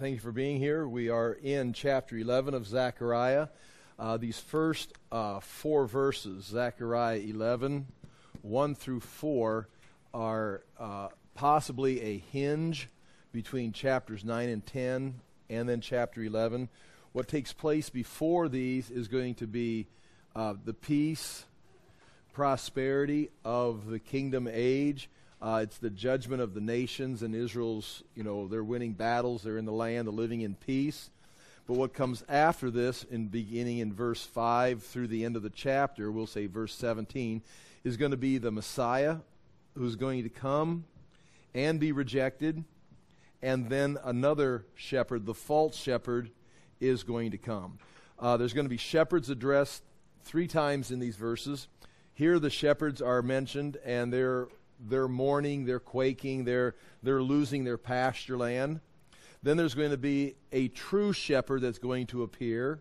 Thank you for being here. We are in chapter 11 of Zechariah. Uh, these first uh, four verses, Zechariah 11, 1 through 4, are uh, possibly a hinge between chapters 9 and 10 and then chapter 11. What takes place before these is going to be uh, the peace, prosperity of the kingdom age uh, it's the judgment of the nations and Israel's, you know, they're winning battles, they're in the land, they're living in peace. But what comes after this, in beginning in verse 5 through the end of the chapter, we'll say verse 17, is going to be the Messiah who's going to come and be rejected. And then another shepherd, the false shepherd, is going to come. Uh, there's going to be shepherds addressed three times in these verses. Here, the shepherds are mentioned, and they're they're mourning, they're quaking, they're, they're losing their pasture land. Then there's going to be a true shepherd that's going to appear.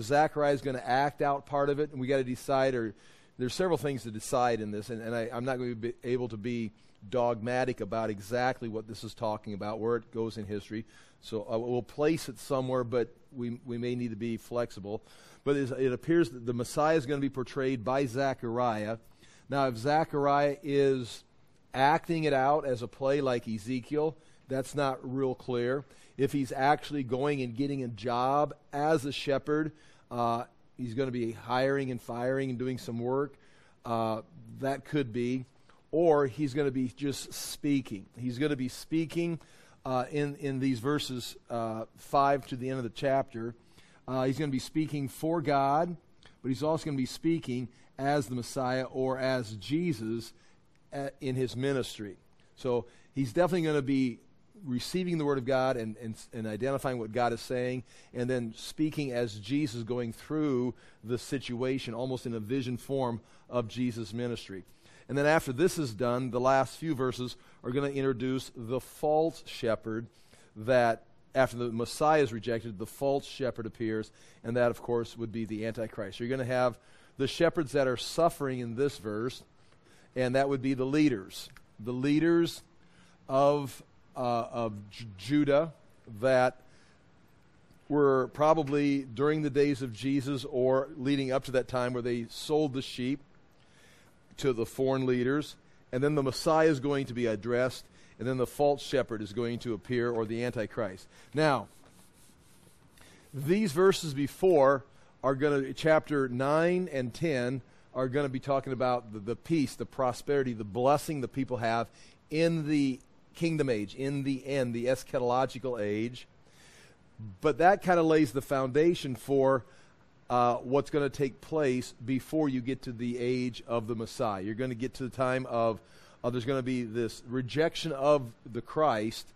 Zechariah is going to act out part of it, and we got to decide, or there's several things to decide in this, and, and I, am not going to be able to be dogmatic about exactly what this is talking about, where it goes in history. So uh, we'll place it somewhere, but we, we may need to be flexible. But it appears that the Messiah is going to be portrayed by Zechariah. Now, if Zechariah is acting it out as a play like Ezekiel, that's not real clear. If he's actually going and getting a job as a shepherd, uh, he's going to be hiring and firing and doing some work. Uh, that could be. Or he's going to be just speaking. He's going to be speaking uh, in, in these verses uh, 5 to the end of the chapter. Uh, he's going to be speaking for God, but he's also going to be speaking as the Messiah or as Jesus at, in his ministry. So he's definitely going to be receiving the Word of God and, and, and identifying what God is saying, and then speaking as Jesus going through the situation, almost in a vision form of Jesus' ministry. And then after this is done, the last few verses are going to introduce the false shepherd that after the Messiah is rejected, the false shepherd appears, and that, of course, would be the Antichrist. So you're going to have the shepherds that are suffering in this verse, and that would be the leaders, the leaders of uh, of J- Judah that were probably during the days of Jesus or leading up to that time where they sold the sheep to the foreign leaders, and then the Messiah is going to be addressed, and then the false shepherd is going to appear, or the Antichrist. Now, these verses before are going to, chapter 9 and 10 are going to be talking about the, the peace, the prosperity, the blessing the people have in the kingdom age, in the end, the eschatological age. But that kind of lays the foundation for uh, what's going to take place before you get to the age of the Messiah. You're going to get to the time of, uh, there's going to be this rejection of the Christ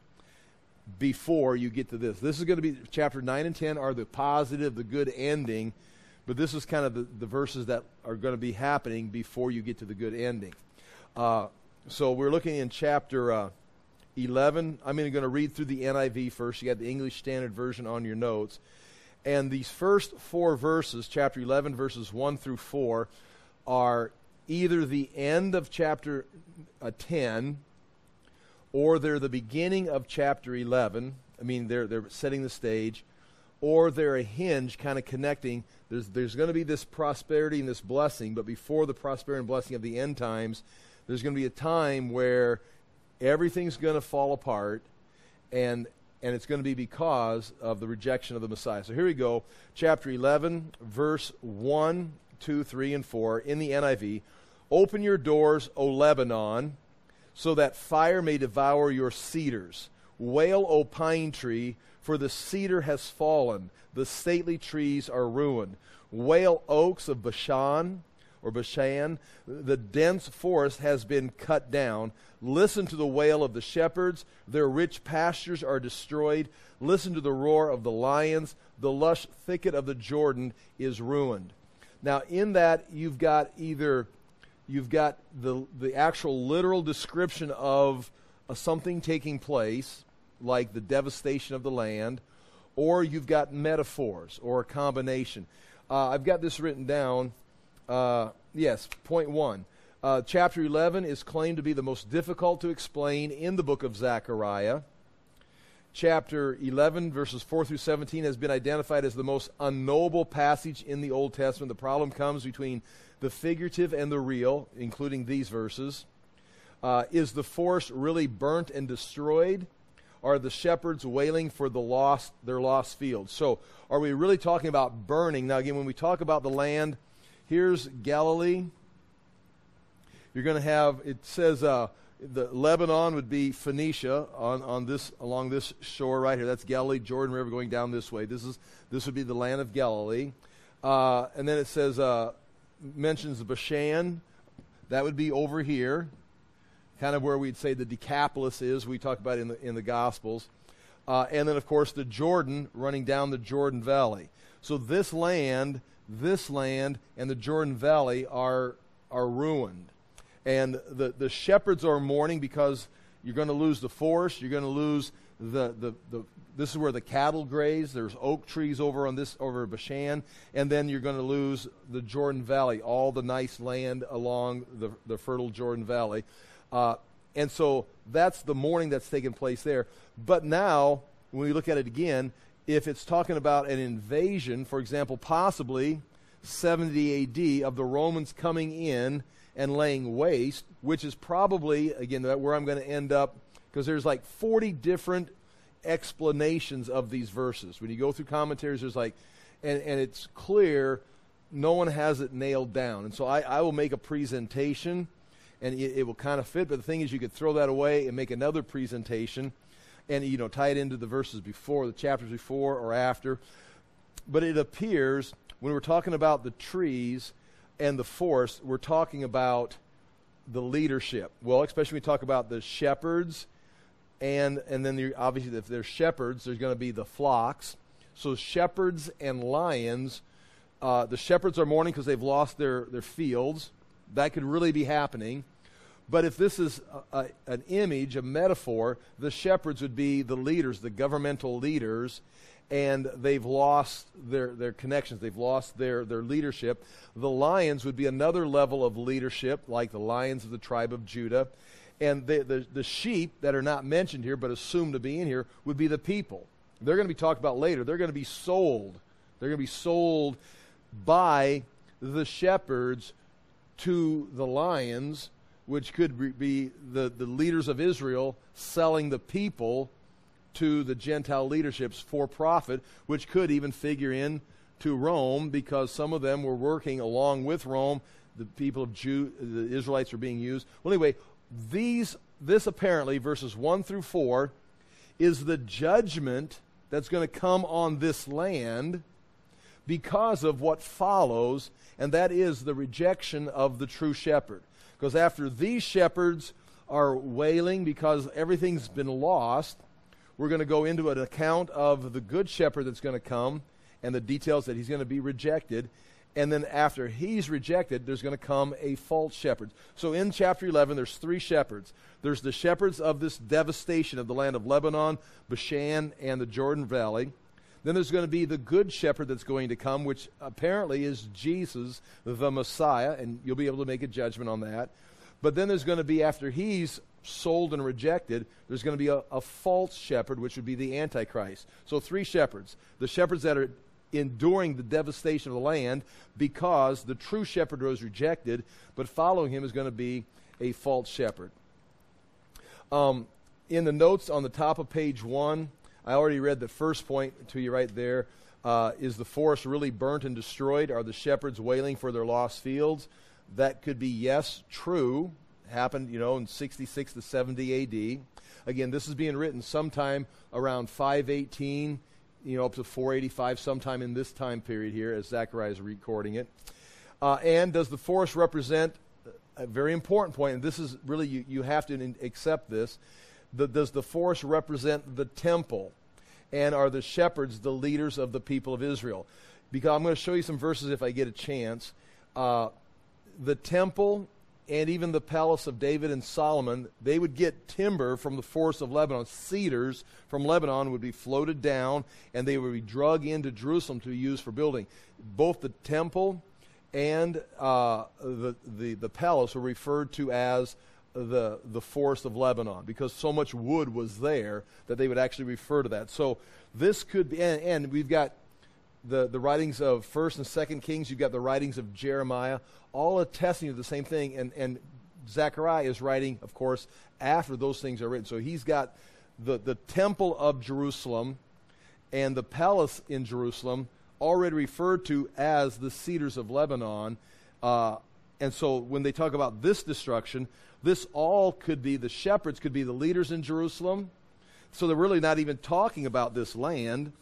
before you get to this. This is going to be chapter 9 and 10 are the positive, the good ending but this is kind of the, the verses that are going to be happening before you get to the good ending. Uh, so we're looking in chapter uh, 11. I'm going to read through the NIV first. You got the English Standard Version on your notes. And these first four verses, chapter 11, verses 1 through 4, are either the end of chapter uh, 10 or they're the beginning of chapter 11. I mean, they're, they're setting the stage or they're a hinge kind of connecting. There's, there's going to be this prosperity and this blessing, but before the prosperity and blessing of the end times, there's going to be a time where everything's going to fall apart, and, and it's going to be because of the rejection of the Messiah. So here we go, chapter 11, verse 1, 2, 3, and 4 in the NIV. Open your doors, O Lebanon, so that fire may devour your cedars. Wail, O pine tree for the cedar has fallen, the stately trees are ruined. Wail oaks of Bashan or Bashan, the dense forest has been cut down. Listen to the wail of the shepherds, their rich pastures are destroyed. Listen to the roar of the lions, the lush thicket of the Jordan is ruined. Now, in that, you've got either you've got the, the actual literal description of something taking place, like the devastation of the land, or you've got metaphors or a combination. Uh, I've got this written down. Uh, yes, point one. Uh, chapter 11 is claimed to be the most difficult to explain in the book of Zechariah. chapter 11, verses 4 through 17, has been identified as the most unknowable passage in the Old Testament. The problem comes between the figurative and the real, including these verses. Uh, is the forest really burnt and destroyed? Are the shepherds wailing for the lost, their lost fields? So, are we really talking about burning? Now, again, when we talk about the land, here's Galilee. You're going to have, it says, uh, the Lebanon would be Phoenicia on, on this along this shore right here. That's Galilee, Jordan River going down this way. This is this would be the land of Galilee. Uh, and then it says uh, mentions Bashan. That would be over here, kind of where we'd say the Decapolis is. We talk about in the in the Gospels. Uh, and then of course the Jordan running down the Jordan Valley. So this land, this land, and the Jordan Valley are are ruined. And the, the shepherds are mourning because you're going to lose the forest. You're going to lose the, the, the, this is where the cattle graze. There's oak trees over on this, over Bashan. And then you're going to lose the Jordan Valley, all the nice land along the, the fertile Jordan Valley. Uh, and so that's the mourning that's taking place there. But now, when we look at it again, if it's talking about an invasion, for example, possibly 70 AD, of the Romans coming in and laying waste, which is probably, again, where I'm going to end up, because there's like 40 different explanations of these verses. When you go through commentaries, there's like, and, and it's clear no one has it nailed down. And so I, I will make a presentation and it, it will kind of fit. But the thing is, you could throw that away and make another presentation and, you know, tie it into the verses before, the chapters before or after. But it appears when we're talking about the trees, and the force, we're talking about the leadership. Well, especially when we talk about the shepherds, and and then the, obviously if there's shepherds, there's going to be the flocks. So shepherds and lions. Uh, the shepherds are mourning because they've lost their their fields. That could really be happening. But if this is a, a, an image, a metaphor, the shepherds would be the leaders, the governmental leaders, and they've lost their, their connections. They've lost their, their leadership. The lions would be another level of leadership, like the lions of the tribe of Judah. And the, the, the sheep that are not mentioned here, but assumed to be in here, would be the people. They're going to be talked about later. They're going to be sold. They're going to be sold by the shepherds to the lions, which could be the, the leaders of Israel selling the people to the Gentile leaderships for profit, which could even figure in to Rome because some of them were working along with Rome. The people of Jew, the Israelites were being used. Well, anyway, these this apparently verses one through four is the judgment that's going to come on this land because of what follows, and that is the rejection of the true shepherd. Because after these shepherds are wailing because everything's been lost, we're going to go into an account of the good shepherd that's going to come and the details that he's going to be rejected. And then after he's rejected, there's going to come a false shepherd. So in chapter 11, there's three shepherds. There's the shepherds of this devastation of the land of Lebanon, Bashan, and the Jordan Valley. Then there's going to be the good shepherd that's going to come, which apparently is Jesus, the Messiah, and you'll be able to make a judgment on that. But then there's going to be, after he's sold and rejected, there's going to be a, a, false shepherd, which would be the Antichrist. So, three shepherds. The shepherds that are enduring the devastation of the land because the true shepherd was rejected, but following him is going to be a false shepherd. Um, in the notes on the top of page one, I already read the first point to you right there. Uh, is the forest really burnt and destroyed? Are the shepherds wailing for their lost fields? That could be yes, true, happened, you know, in 66 to 70 AD. Again, this is being written sometime around 518, you know, up to 485, sometime in this time period here as Zechariah is recording it. Uh, and does the forest represent a very important point, and this is really, you, you have to accept this. The, does the forest represent the temple? And are the shepherds the leaders of the people of Israel? Because I'm going to show you some verses if I get a chance. Uh, the temple and even the palace of David and Solomon, they would get timber from the forest of Lebanon. Cedars from Lebanon would be floated down, and they would be drug into Jerusalem to be used for building. Both the temple and uh, the, the, the palace were referred to as the, the forest of Lebanon because so much wood was there that they would actually refer to that. So this could be, and, and we've got the, the writings of First and Second Kings. You've got the writings of Jeremiah, all attesting to the same thing. And, and Zechariah is writing, of course, after those things are written. So he's got the, the temple of Jerusalem and the palace in Jerusalem already referred to as the cedars of Lebanon. Uh, and so when they talk about this destruction, this all could be the shepherds, could be the leaders in Jerusalem. So they're really not even talking about this land.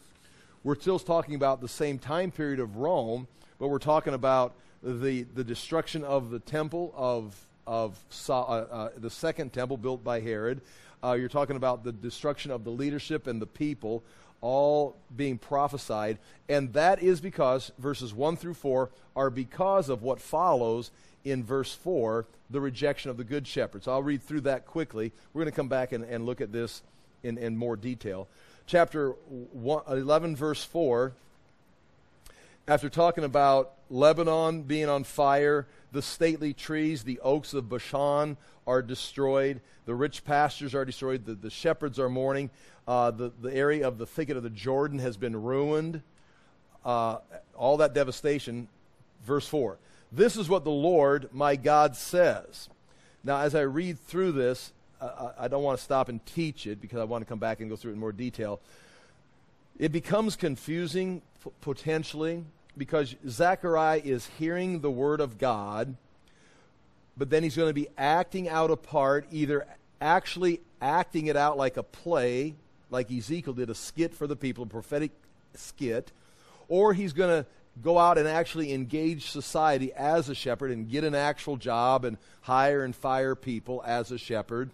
We're still talking about the same time period of Rome, but we're talking about the, the destruction of the temple of, of uh, uh, the second temple built by Herod. Uh, you're talking about the destruction of the leadership and the people all being prophesied. And that is because verses 1 through 4 are because of what follows in verse 4, the rejection of the good shepherd. So I'll read through that quickly. We're going to come back and, and look at this in, in more detail. Chapter one, 11, verse 4, after talking about Lebanon being on fire, the stately trees, the oaks of Bashan are destroyed, the rich pastures are destroyed, the, the shepherds are mourning, uh, the, the area of the thicket of the Jordan has been ruined. Uh, all that devastation. Verse 4. This is what the Lord my God says. Now, as I read through this, I don't want to stop and teach it because I want to come back and go through it in more detail. It becomes confusing potentially because Zechariah is hearing the word of God, but then he's going to be acting out a part, either actually acting it out like a play, like Ezekiel did, a skit for the people, a prophetic skit, or he's going to go out and actually engage society as a shepherd and get an actual job and hire and fire people as a shepherd,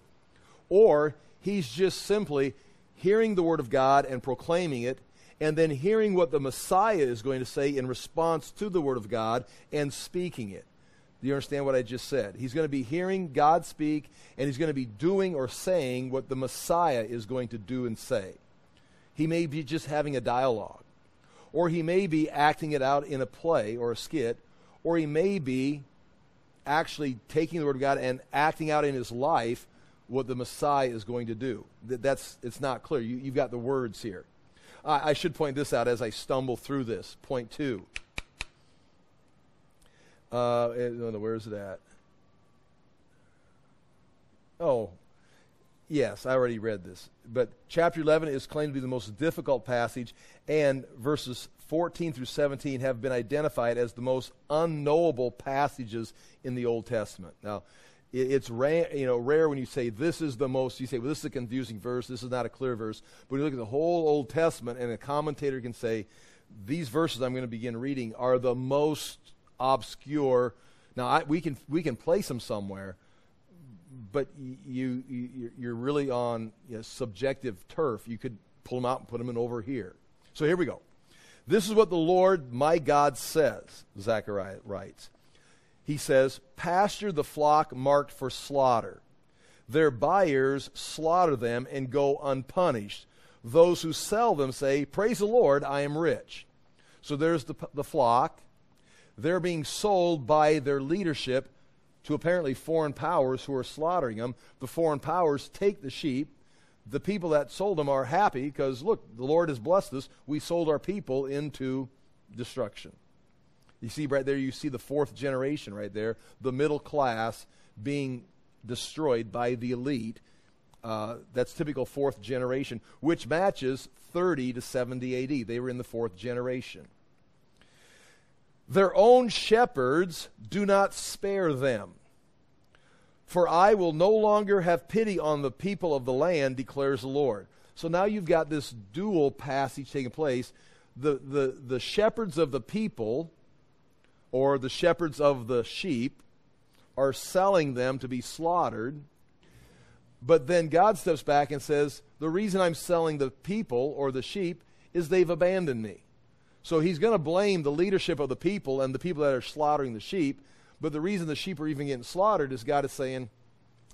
or he's just simply hearing the word of God and proclaiming it, and then hearing what the Messiah is going to say in response to the word of God and speaking it. Do you understand what I just said? He's going to be hearing God speak, and he's going to be doing or saying what the Messiah is going to do and say. He may be just having a dialogue, or he may be acting it out in a play or a skit, or he may be actually taking the Word of God and acting out in his life what the Messiah is going to do. That's, it's not clear. You, have got the words here. I, I should point this out as I stumble through this. Point two. Uh, where is it at? Oh, yes, I already read this. But chapter 11 is claimed to be the most difficult passage, and verses 14 through 17 have been identified as the most unknowable passages in the Old Testament. Now, it's rare, you know, rare when you say this is the most, you say, well, this is a confusing verse, this is not a clear verse. But when you look at the whole Old Testament, and a commentator can say, these verses I'm going to begin reading are the most obscure. Now I, we can we can place them somewhere, but you, you you're really on you know, subjective turf. You could pull them out and put them in over here. So here we go. This is what the Lord my God says. Zechariah writes. He says, "Pasture the flock marked for slaughter. Their buyers slaughter them and go unpunished." Those who sell them say, Praise the Lord, I am rich. So there's the, the flock they're being sold by their leadership to apparently foreign powers who are slaughtering them. The foreign powers take the sheep. The people that sold them are happy because, look, the Lord has blessed us. We sold our people into destruction. You see right there, you see the fourth generation right there, the middle class being destroyed by the elite. Uh, that's typical fourth generation, which matches 30 to 70 AD. They were in the fourth generation. Their own shepherds do not spare them. For I will no longer have pity on the people of the land, declares the Lord. So now you've got this dual passage taking place. The, the, the shepherds of the people, or the shepherds of the sheep, are selling them to be slaughtered. But then God steps back and says, The reason I'm selling the people or the sheep is they've abandoned me. So he's going to blame the leadership of the people and the people that are slaughtering the sheep. But the reason the sheep are even getting slaughtered is God is saying,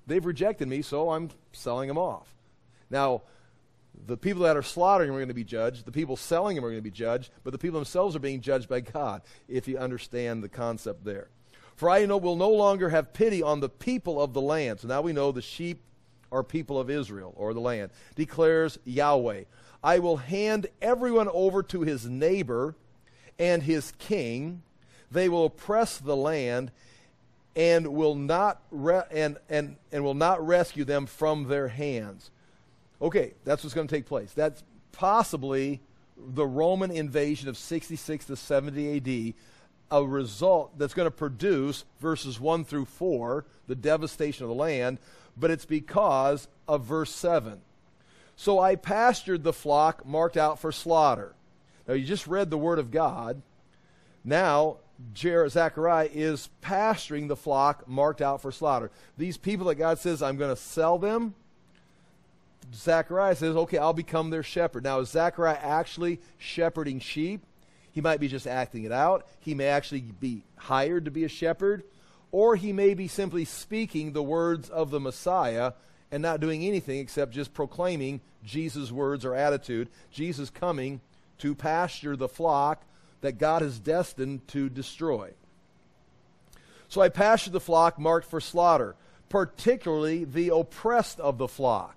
they've rejected me, so I'm selling them off. Now, the people that are slaughtering them are going to be judged. The people selling them are going to be judged. But the people themselves are being judged by God, if you understand the concept there. For I know will no longer have pity on the people of the land. So now we know the sheep are people of Israel or the land, declares Yahweh. I will hand everyone over to his neighbor and his king. They will oppress the land and will not re- and, and, and will not rescue them from their hands. Okay, that's what's going to take place. That's possibly the Roman invasion of 66 to 70 AD, a result that's going to produce verses 1 through 4, the devastation of the land, but it's because of verse 7. So I pastured the flock marked out for slaughter. Now, you just read the word of God. Now, Zechariah is pasturing the flock marked out for slaughter. These people that God says, I'm going to sell them, Zechariah says, okay, I'll become their shepherd. Now, is Zechariah actually shepherding sheep? He might be just acting it out. He may actually be hired to be a shepherd. Or he may be simply speaking the words of the Messiah and not doing anything except just proclaiming Jesus' words or attitude. Jesus coming to pasture the flock that God is destined to destroy. So I pastured the flock marked for slaughter, particularly the oppressed of the flock.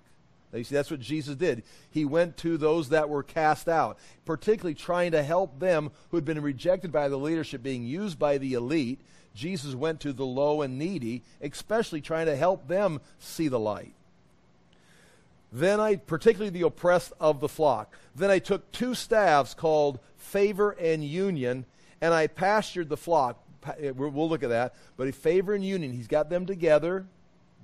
Now, you see, that's what Jesus did. He went to those that were cast out, particularly trying to help them who had been rejected by the leadership, being used by the elite. Jesus went to the low and needy, especially trying to help them see the light. Then I, particularly the oppressed of the flock, then I took two staffs called favor and union, and I pastured the flock. Eh, we'll look at that. But favor and union, he's got them together,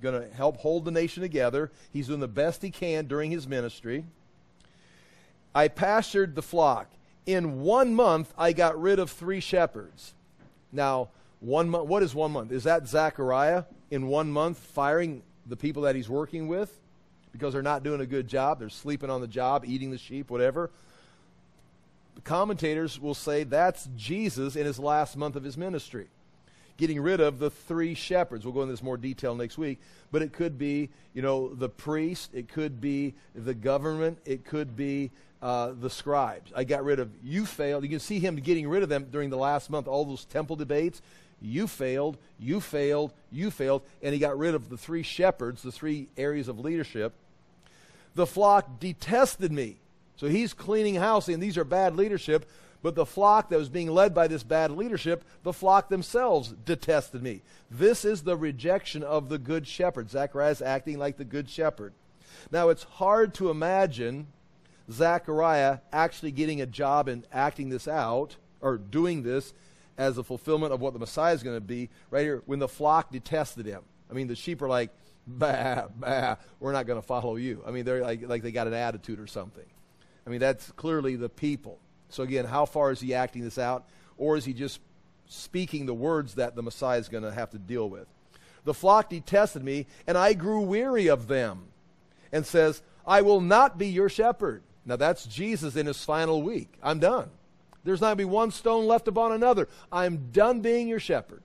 going to help hold the nation together. He's doing the best he can during his ministry. I pastured the flock. In one month, I got rid of three shepherds. Now, one month, what is one month? Is that Zechariah in one month firing the people that he's working with because they're not doing a good job? They're sleeping on the job, eating the sheep, whatever. The commentators will say that's Jesus in his last month of his ministry getting rid of the three shepherds. We'll go into this more detail next week, but it could be, you know, the priest, it could be the government, it could be uh, the scribes. I got rid of you failed. You can see him getting rid of them during the last month, all those temple debates. You failed, you failed, you failed, and he got rid of the three shepherds, the three areas of leadership. The flock detested me. So he's cleaning house, and these are bad leadership. But the flock that was being led by this bad leadership, the flock themselves detested me. This is the rejection of the good shepherd. Zechariah is acting like the good shepherd. Now, it's hard to imagine Zechariah actually getting a job and acting this out, or doing this as a fulfillment of what the Messiah is going to be, right here, when the flock detested him. I mean, the sheep are like, bah, bah, we're not going to follow you. I mean, they're like, like they got an attitude or something. I mean, that's clearly the people. So, again, how far is he acting this out? Or is he just speaking the words that the Messiah is going to have to deal with? The flock detested me, and I grew weary of them. And says, I will not be your shepherd. Now, that's Jesus in his final week. I'm done. There's not going to be one stone left upon another. I'm done being your shepherd.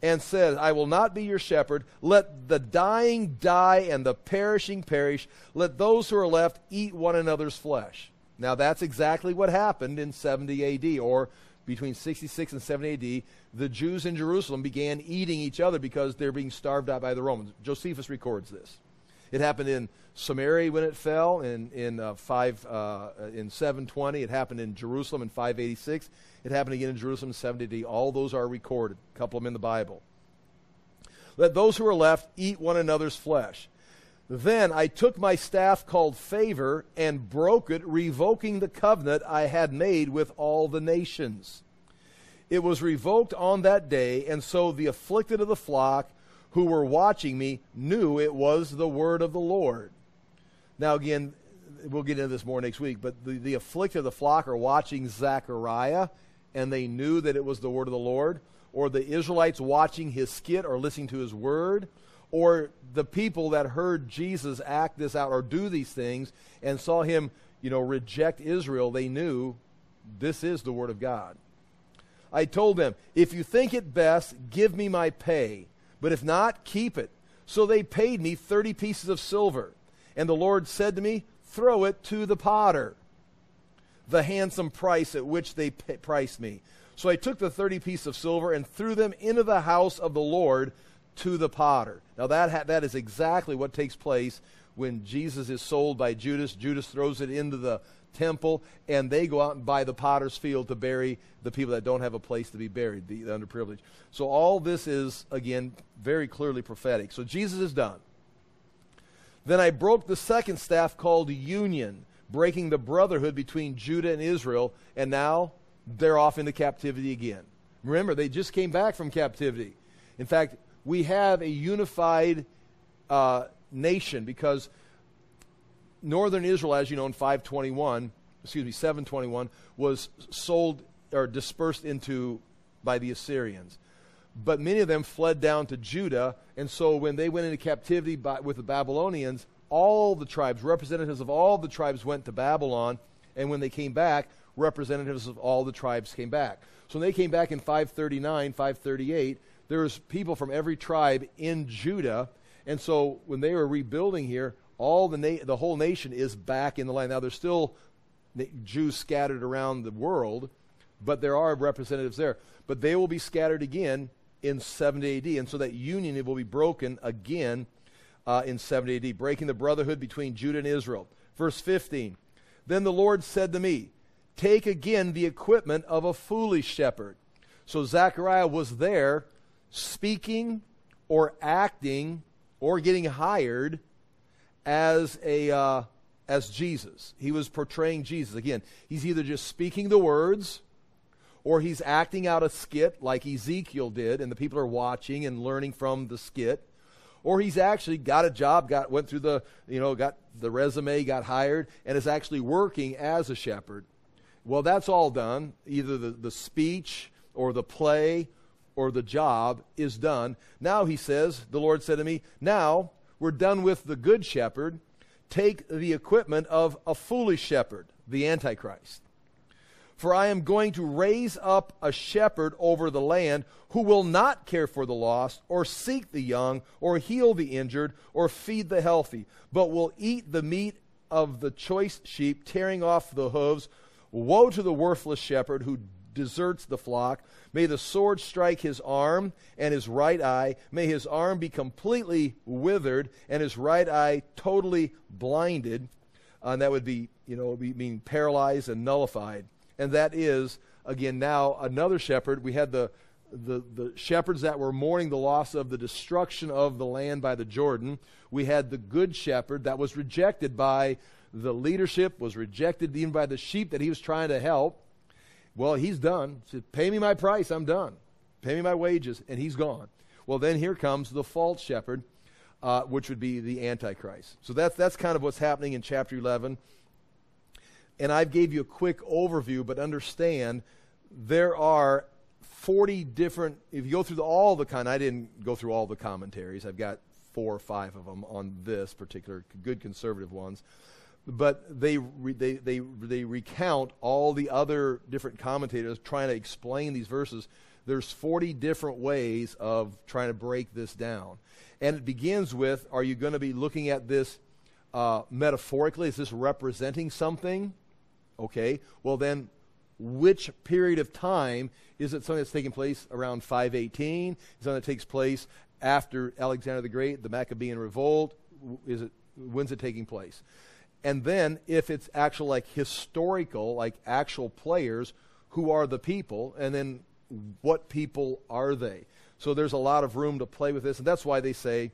And says, I will not be your shepherd. Let the dying die and the perishing perish. Let those who are left eat one another's flesh. Now, that's exactly what happened in 70 AD, or between 66 and 70 AD. The Jews in Jerusalem began eating each other because they're being starved out by the Romans. Josephus records this. It happened in Samaria when it fell in in uh, five uh, in 720. It happened in Jerusalem in 586. It happened again in Jerusalem in 70 AD. All those are recorded. A couple of them in the Bible. Let those who are left eat one another's flesh. Then I took my staff called favor and broke it, revoking the covenant I had made with all the nations. It was revoked on that day, and so the afflicted of the flock who were watching me knew it was the word of the Lord. Now, again, we'll get into this more next week, but the, the afflicted of the flock are watching Zechariah, and they knew that it was the word of the Lord, or the Israelites watching his skit or listening to his word or the people that heard Jesus act this out or do these things and saw him, you know, reject Israel, they knew this is the word of God. I told them, if you think it best, give me my pay, but if not, keep it. So they paid me 30 pieces of silver. And the Lord said to me, throw it to the potter, the handsome price at which they priced me. So I took the 30 pieces of silver and threw them into the house of the Lord to the potter. Now, that, ha- that is exactly what takes place when Jesus is sold by Judas. Judas throws it into the temple, and they go out and buy the potter's field to bury the people that don't have a place to be buried, the, the underprivileged. So, all this is, again, very clearly prophetic. So, Jesus is done. Then I broke the second staff called union, breaking the brotherhood between Judah and Israel, and now they're off into captivity again. Remember, they just came back from captivity. In fact, we have a unified uh, nation because northern Israel, as you know, in 521, excuse me, 721, was sold or dispersed into by the Assyrians. But many of them fled down to Judah, and so when they went into captivity by, with the Babylonians, all the tribes, representatives of all the tribes went to Babylon, and when they came back, representatives of all the tribes came back. So when they came back in 539, 538, there was people from every tribe in Judah, and so when they were rebuilding here, all the na- the whole nation is back in the land. Now there's still Jews scattered around the world, but there are representatives there. But they will be scattered again in 70 AD, and so that union will be broken again uh, in 70 AD, breaking the brotherhood between Judah and Israel. Verse 15. Then the Lord said to me, Take again the equipment of a foolish shepherd. So Zechariah was there speaking or acting or getting hired as a uh, as Jesus. He was portraying Jesus. Again, he's either just speaking the words or he's acting out a skit like Ezekiel did and the people are watching and learning from the skit or he's actually got a job, got went through the, you know, got the resume, got hired and is actually working as a shepherd. Well, that's all done. Either the, the speech or the play or the job is done. Now he says, the Lord said to me, Now we're done with the good shepherd. Take the equipment of a foolish shepherd, the Antichrist. For I am going to raise up a shepherd over the land who will not care for the lost, or seek the young, or heal the injured, or feed the healthy, but will eat the meat of the choice sheep, tearing off the hooves. Woe to the worthless shepherd who deserts the flock. May the sword strike his arm and his right eye. May his arm be completely withered and his right eye totally blinded. Uh, and that would be, you know, be, mean paralyzed and nullified. And that is, again, now another shepherd. We had the, the, the shepherds that were mourning the loss of the destruction of the land by the Jordan. We had the good shepherd that was rejected by the leadership, was rejected even by the sheep that he was trying to help. Well, he's done. He said, Pay me my price, I'm done. Pay me my wages, and he's gone. Well, then here comes the false shepherd, uh, which would be the Antichrist. So that's, that's kind of what's happening in chapter 11. And I've gave you a quick overview, but understand there are 40 different, if you go through the, all the kind, I didn't go through all the commentaries. I've got four or five of them on this particular, good conservative ones but they, they, they, they recount all the other different commentators trying to explain these verses. There's 40 different ways of trying to break this down. And it begins with Are you going to be looking at this uh, metaphorically? Is this representing something? Okay. Well, then, which period of time is it something that's taking place around 518? Is something that takes place after Alexander the Great, the Maccabean revolt? Is it when's it taking place? And then if it's actual like historical, like actual players, who are the people? And then what people are they? So there's a lot of room to play with this. And that's why they say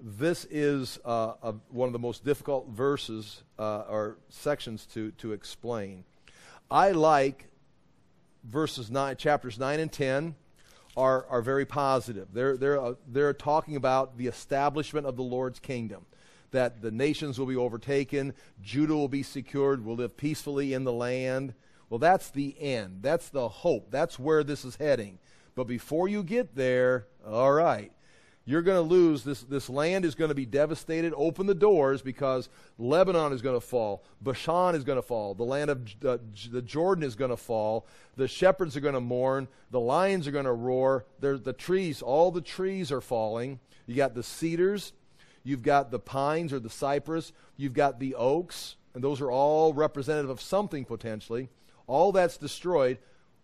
this is uh, a, one of the most difficult verses uh, or sections to, to explain. I like verses 9, chapters 9 and 10 are, are very positive. They're, they're, uh, they're talking about the establishment of the Lord's kingdom that the nations will be overtaken, Judah will be secured, will live peacefully in the land. Well, that's the end. That's the hope. That's where this is heading. But before you get there, all right, you're going to lose. This, this land is going to be devastated. Open the doors because Lebanon is going to fall. Bashan is going to fall. The land of uh, the Jordan is going to fall. The shepherds are going to mourn. The lions are going to roar. The trees, all the trees are falling. You got the cedars You've got the pines or the cypress. You've got the oaks, and those are all representative of something potentially. All that's destroyed.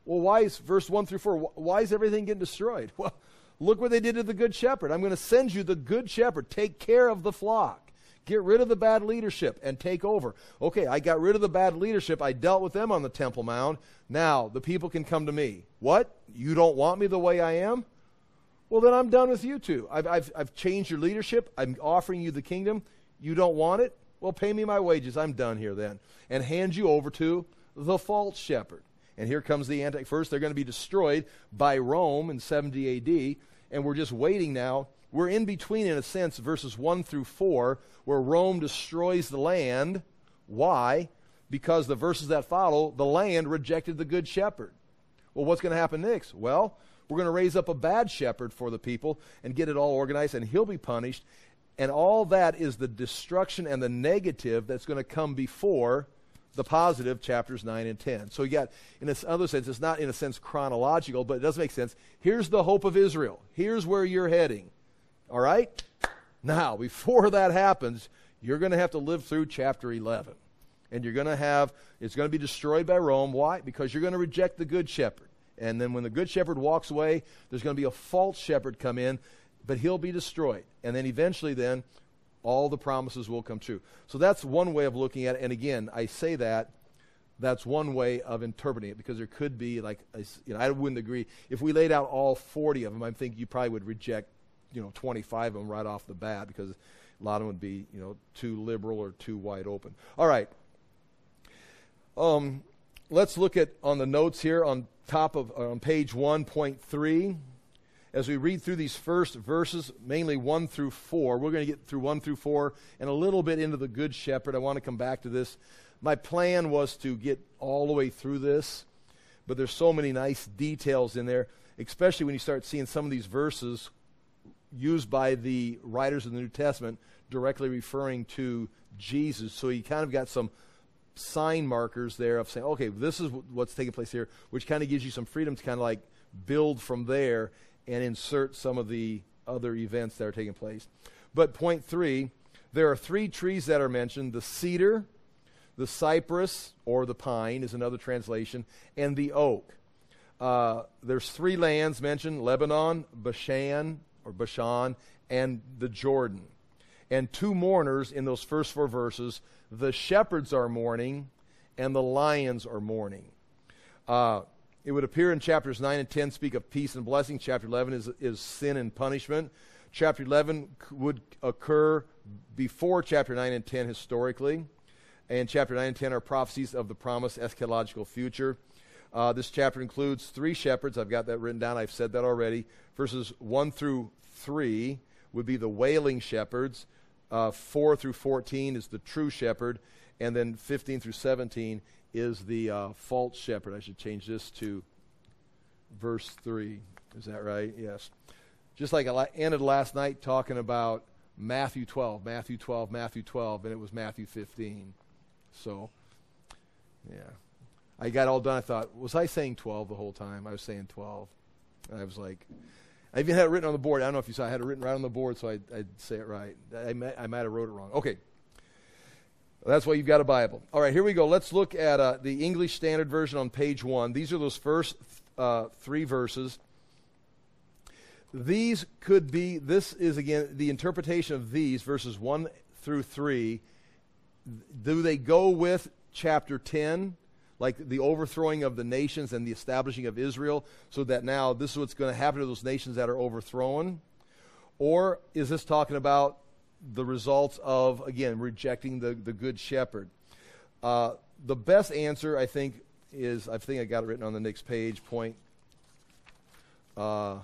Well, why is verse 1 through 4? Why is everything getting destroyed? Well, look what they did to the good shepherd. I'm going to send you the good shepherd. Take care of the flock. Get rid of the bad leadership and take over. Okay, I got rid of the bad leadership. I dealt with them on the Temple Mount. Now the people can come to me. What? You don't want me the way I am? Well, then I'm done with you two. I've, I've, I've changed your leadership. I'm offering you the kingdom. You don't want it? Well, pay me my wages. I'm done here then. And hand you over to the false shepherd. And here comes the anti. First, they're going to be destroyed by Rome in 70 AD. And we're just waiting now. We're in between, in a sense, verses 1 through 4, where Rome destroys the land. Why? Because the verses that follow, the land rejected the good shepherd. Well, what's going to happen next? Well, we're going to raise up a bad shepherd for the people and get it all organized, and he'll be punished. And all that is the destruction and the negative that's going to come before the positive, chapters 9 and 10. So you got, in this other sense, it's not in a sense chronological, but it does make sense. Here's the hope of Israel. Here's where you're heading. All right? Now, before that happens, you're going to have to live through chapter 11. And you're going to have, it's going to be destroyed by Rome. Why? Because you're going to reject the good shepherd. And then when the good shepherd walks away, there's going to be a false shepherd come in, but he'll be destroyed. And then eventually, then, all the promises will come true. So that's one way of looking at it. And again, I say that that's one way of interpreting it because there could be like a, you know I wouldn't agree if we laid out all 40 of them I think you probably would reject you know 25 of them right off the bat because a lot of them would be you know too liberal or too wide open. All right. Um, let's look at on the notes here on top of uh, on page 1.3 as we read through these first verses, mainly 1 through 4. We're going to get through 1 through 4 and a little bit into the Good Shepherd. I want to come back to this. My plan was to get all the way through this, but there's so many nice details in there, especially when you start seeing some of these verses used by the writers of the New Testament directly referring to Jesus. So you kind of got some sign markers there of saying, okay, this is what's taking place here, which kind of gives you some freedom to kind of like build from there and insert some of the other events that are taking place. But point three, there are three trees that are mentioned the cedar, the cypress, or the pine is another translation, and the oak. Uh, there's three lands mentioned Lebanon, Bashan, or Bashan, and the Jordan. And two mourners in those first four verses the shepherds are mourning, and the lions are mourning. Uh, it would appear in chapters 9 and 10 speak of peace and blessing. Chapter 11 is, is sin and punishment. Chapter 11 would occur before chapter 9 and 10 historically. And chapter 9 and 10 are prophecies of the promised eschatological future. Uh, this chapter includes three shepherds. I've got that written down. I've said that already. Verses 1 through 3 would be the wailing shepherds. Uh, 4 through 14 is the true shepherd. And then 15 through 17 is the uh, false shepherd. I should change this to verse 3. Is that right? Yes. Just like I ended last night talking about Matthew 12, Matthew 12, Matthew 12, and it was Matthew 15. So, yeah. I got all done. I thought, was I saying 12 the whole time? I was saying 12. And I was like, I even had it written on the board. I don't know if you saw I had it written right on the board so I'd, I'd say it right. I, may, I might have wrote it wrong. Okay. Well, that's why you've got a Bible. All right, here we go. Let's look at uh, the English Standard Version on page one. These are those first uh, three verses. These could be, this is again the interpretation of these, verses 1 through 3. Do they go with chapter 10? Like the overthrowing of the nations and the establishing of Israel, so that now this is what's going to happen to those nations that are overthrown? Or is this talking about the results of, again, rejecting the, the good shepherd? Uh, the best answer, I think, is I think I got it written on the next page, point. Uh, uh,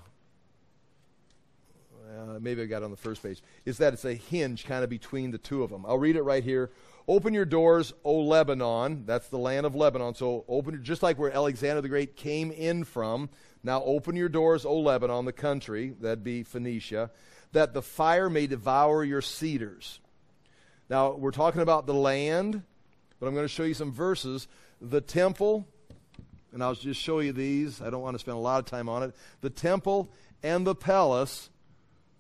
maybe I got it on the first page, is that it's a hinge kind of between the two of them. I'll read it right here. Open your doors, O Lebanon. That's the land of Lebanon. So open, just like where Alexander the Great came in from. Now open your doors, O Lebanon, the country. That'd be Phoenicia. That the fire may devour your cedars. Now we're talking about the land, but I'm going to show you some verses. The temple, and I'll just show you these. I don't want to spend a lot of time on it. The temple and the palace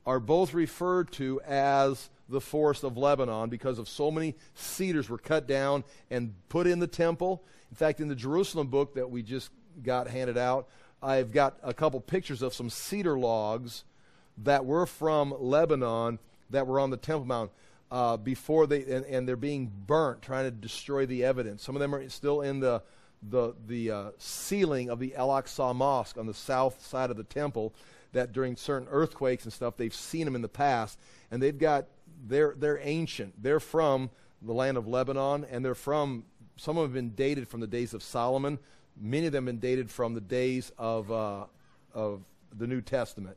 are both referred to as the forest of Lebanon because of so many cedars were cut down and put in the temple. In fact, in the Jerusalem book that we just got handed out. I've got a couple pictures of some cedar logs that were from Lebanon that were on the Temple Mount uh, before they, and, and, they're being burnt, trying to destroy the evidence. Some of them are still in the the the uh, ceiling of the Al Aqsa Mosque on the south side of the temple. That during certain earthquakes and stuff, they've seen them in the past, and they've got they're they're ancient. They're from the land of Lebanon, and they're from some of them have been dated from the days of Solomon. Many of them have been dated from the days of uh, of the New Testament.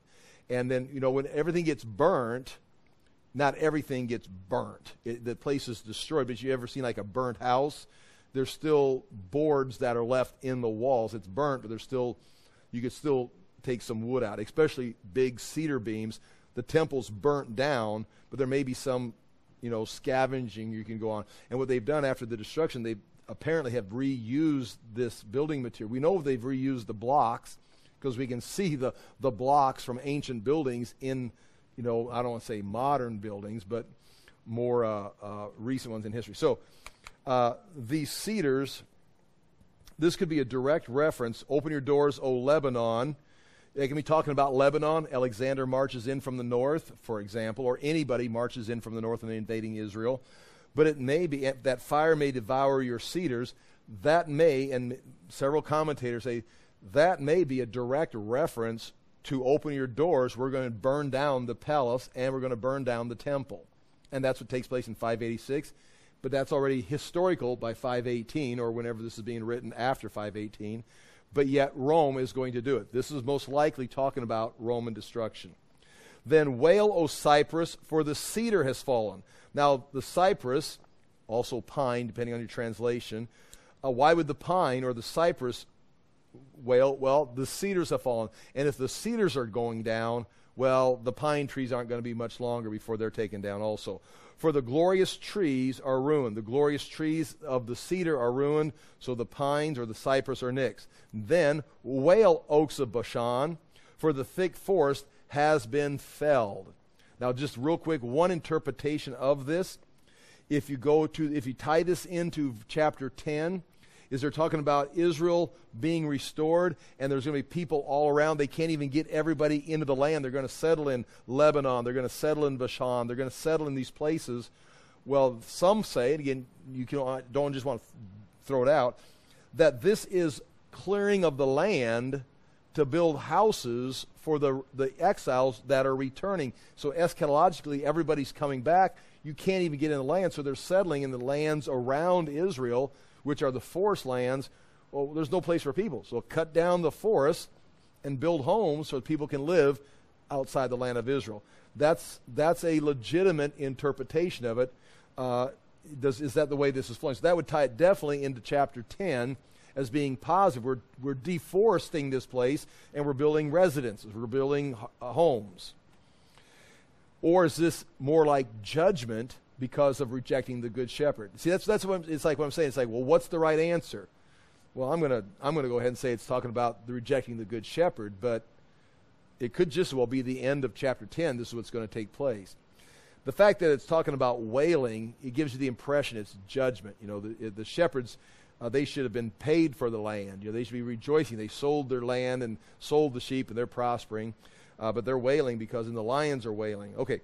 And then you know when everything gets burnt, not everything gets burnt. It, the place is destroyed. But you ever seen like a burnt house? There's still boards that are left in the walls. It's burnt, but there's still you could still take some wood out, especially big cedar beams. The temple's burnt down, but there may be some, you know, scavenging you can go on. And what they've done after the destruction, they apparently have reused this building material. We know they've reused the blocks because we can see the, the blocks from ancient buildings in you know, I don't want to say modern buildings, but more uh, uh, recent ones in history. So uh, these cedars, this could be a direct reference. Open your doors, O Lebanon. They can be talking about Lebanon. Alexander marches in from the north, for example, or anybody marches in from the north and invading Israel. But it may be that fire may devour your cedars. That may, and several commentators say, that may be a direct reference to open your doors, we're going to burn down the palace and we're going to burn down the temple. And that's what takes place in 586. But that's already historical by 518 or whenever this is being written after 518. But yet Rome is going to do it. This is most likely talking about Roman destruction. Then wail, O cypress, for the cedar has fallen. Now, the cypress, also pine, depending on your translation, uh, why would the pine or the cypress wail? well, the cedars have fallen. And if the cedars are going down, well, the pine trees aren't going to be much longer before they're taken down also. For the glorious trees are ruined. The glorious trees of the cedar are ruined, so the pines or the cypress are nixed. Then wail, oaks of Bashan, for the thick forest has been felled. Now, just real quick, one interpretation of this. If you go to, if you tie this into chapter 10, is they're talking about Israel being restored, and there's going to be people all around. They can't even get everybody into the land. They're going to settle in Lebanon. They're going to settle in Bashan. They're going to settle in these places. Well, some say, and again, you can, don't just want to throw it out, that this is clearing of the land to build houses for the, the exiles that are returning. So eschatologically, everybody's coming back. You can't even get in the land, so they're settling in the lands around Israel which are the forest lands, well, there's no place for people. So cut down the forest and build homes so people can live outside the land of Israel. That's, that's a legitimate interpretation of it. Uh, does, is that the way this is flowing? So that would tie it definitely into chapter 10 as being positive. We're, we're deforesting this place and we're building residences, we're building uh, homes. Or is this more like judgment because of rejecting the good shepherd. See, that's, that's what I'm, it's like what I'm saying. It's like, well, what's the right answer? Well, I'm going to I'm gonna go ahead and say it's talking about the rejecting the good shepherd, but it could just as well be the end of chapter 10. This is what's going to take place. The fact that it's talking about wailing, it gives you the impression it's judgment. You know, the, the shepherds, uh, they should have been paid for the land. You know, they should be rejoicing. They sold their land and sold the sheep, and they're prospering. Uh, but they're wailing because, and the lions are wailing. Okay,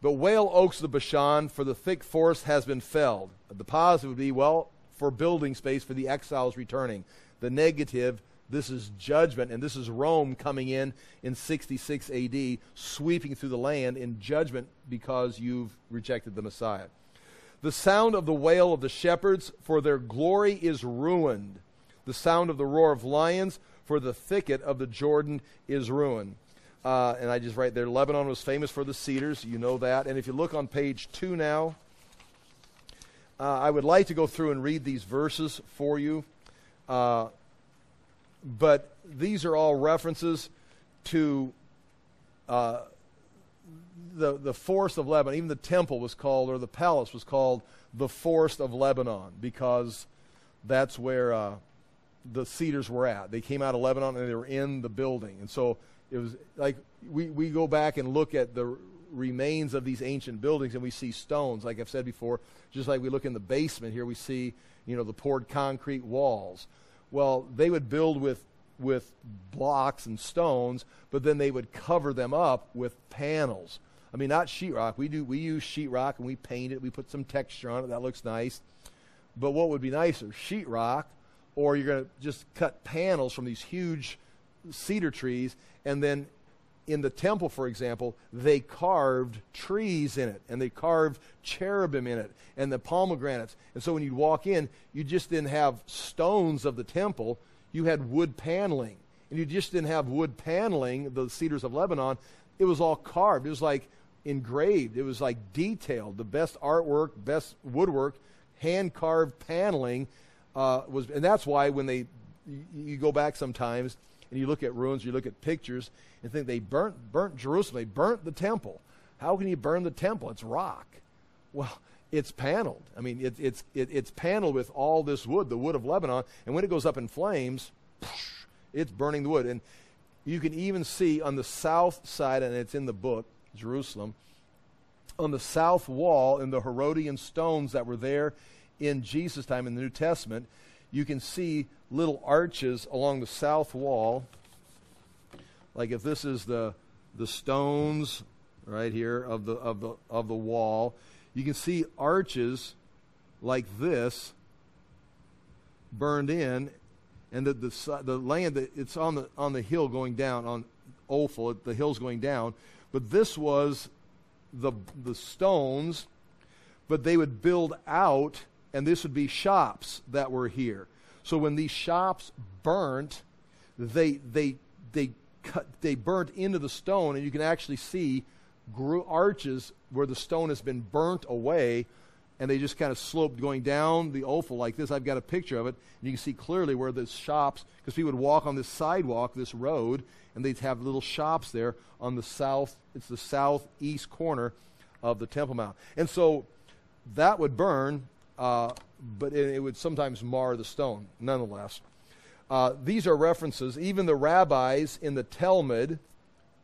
but wail oaks of Bashan, for the thick forest has been felled. The positive would be, well, for building space for the exiles returning. The negative, this is judgment, and this is Rome coming in in 66 AD, sweeping through the land in judgment because you've rejected the Messiah. The sound of the wail of the shepherds, for their glory is ruined. The sound of the roar of lions, for the thicket of the Jordan is ruined. Uh, and I just write there Lebanon was famous for the cedars. You know that. And if you look on page two now, uh, I would like to go through and read these verses for you. Uh, but these are all references to uh, the, the forest of Lebanon. Even the temple was called, or the palace was called, the forest of Lebanon because that's where uh, the cedars were at. They came out of Lebanon and they were in the building. And so it was like we, we go back and look at the remains of these ancient buildings and we see stones, like I've said before, just like we look in the basement here, we see, you know, the poured concrete walls. Well, they would build with with blocks and stones, but then they would cover them up with panels. I mean, not sheetrock. We do we use sheetrock and we paint it. We put some texture on it. That looks nice. But what would be nicer, sheetrock, or you're going to just cut panels from these huge cedar trees, and then in the temple, for example, they carved trees in it, and they carved cherubim in it, and the pomegranates. And so when you'd walk in, you just didn't have stones of the temple, you had wood paneling. And you just didn't have wood paneling, the cedars of Lebanon. It was all carved. It was like engraved. It was like detailed. The best artwork, best woodwork, hand carved paneling uh, was, and that's why when they, you, you go back sometimes and you look at ruins, you look at pictures, and think they burnt burnt Jerusalem. They burnt the temple. How can you burn the temple? It's rock. Well, it's paneled. I mean, it, it's it, it's paneled with all this wood, the wood of Lebanon, and when it goes up in flames, it's burning the wood. And you can even see on the south side, and it's in the book, Jerusalem, on the south wall in the Herodian stones that were there in Jesus' time in the New Testament, you can see little arches along the south wall. Like if this is the the stones right here of the of the of the wall, you can see arches like this burned in, and the the, the land that it's on the on the hill going down on Ophel, the hill's going down. But this was the the stones, but they would build out, and this would be shops that were here. So when these shops burnt, they they they cut they burnt into the stone, and you can actually see arches where the stone has been burnt away, and they just kind of sloped going down the Ophel like this. I've got a picture of it, and you can see clearly where the shops, because people would walk on this sidewalk, this road, and they'd have little shops there on the south. It's the southeast corner of the Temple Mount, and so that would burn. Uh, but it, it would sometimes mar the stone, nonetheless. Uh, these are references. Even the rabbis in the Talmud,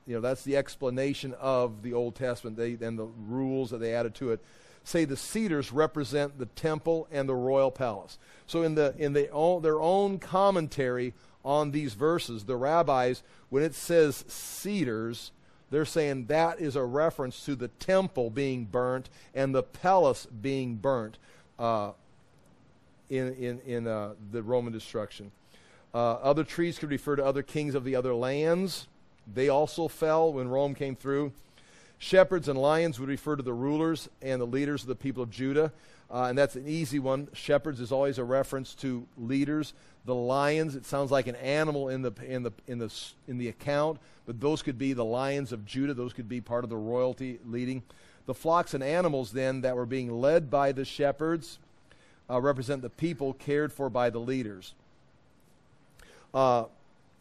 you know, that's the explanation of the Old Testament they, and the rules that they added to it, say the cedars represent the temple and the royal palace. So in, the, in the, all, their own commentary on these verses, the rabbis, when it says cedars, they're saying that is a reference to the temple being burnt and the palace being burnt. Uh, in, in, in uh, the Roman destruction. Uh, other trees could refer to other kings of the other lands. They also fell when Rome came through. Shepherds and lions would refer to the rulers and the leaders of the people of Judah. Uh, and that's an easy one. Shepherds is always a reference to leaders. The lions, it sounds like an animal in the, in the, in the, in the account, but those could be the lions of Judah. Those could be part of the royalty leading. The flocks and animals, then, that were being led by the shepherds uh, represent the people cared for by the leaders. Uh,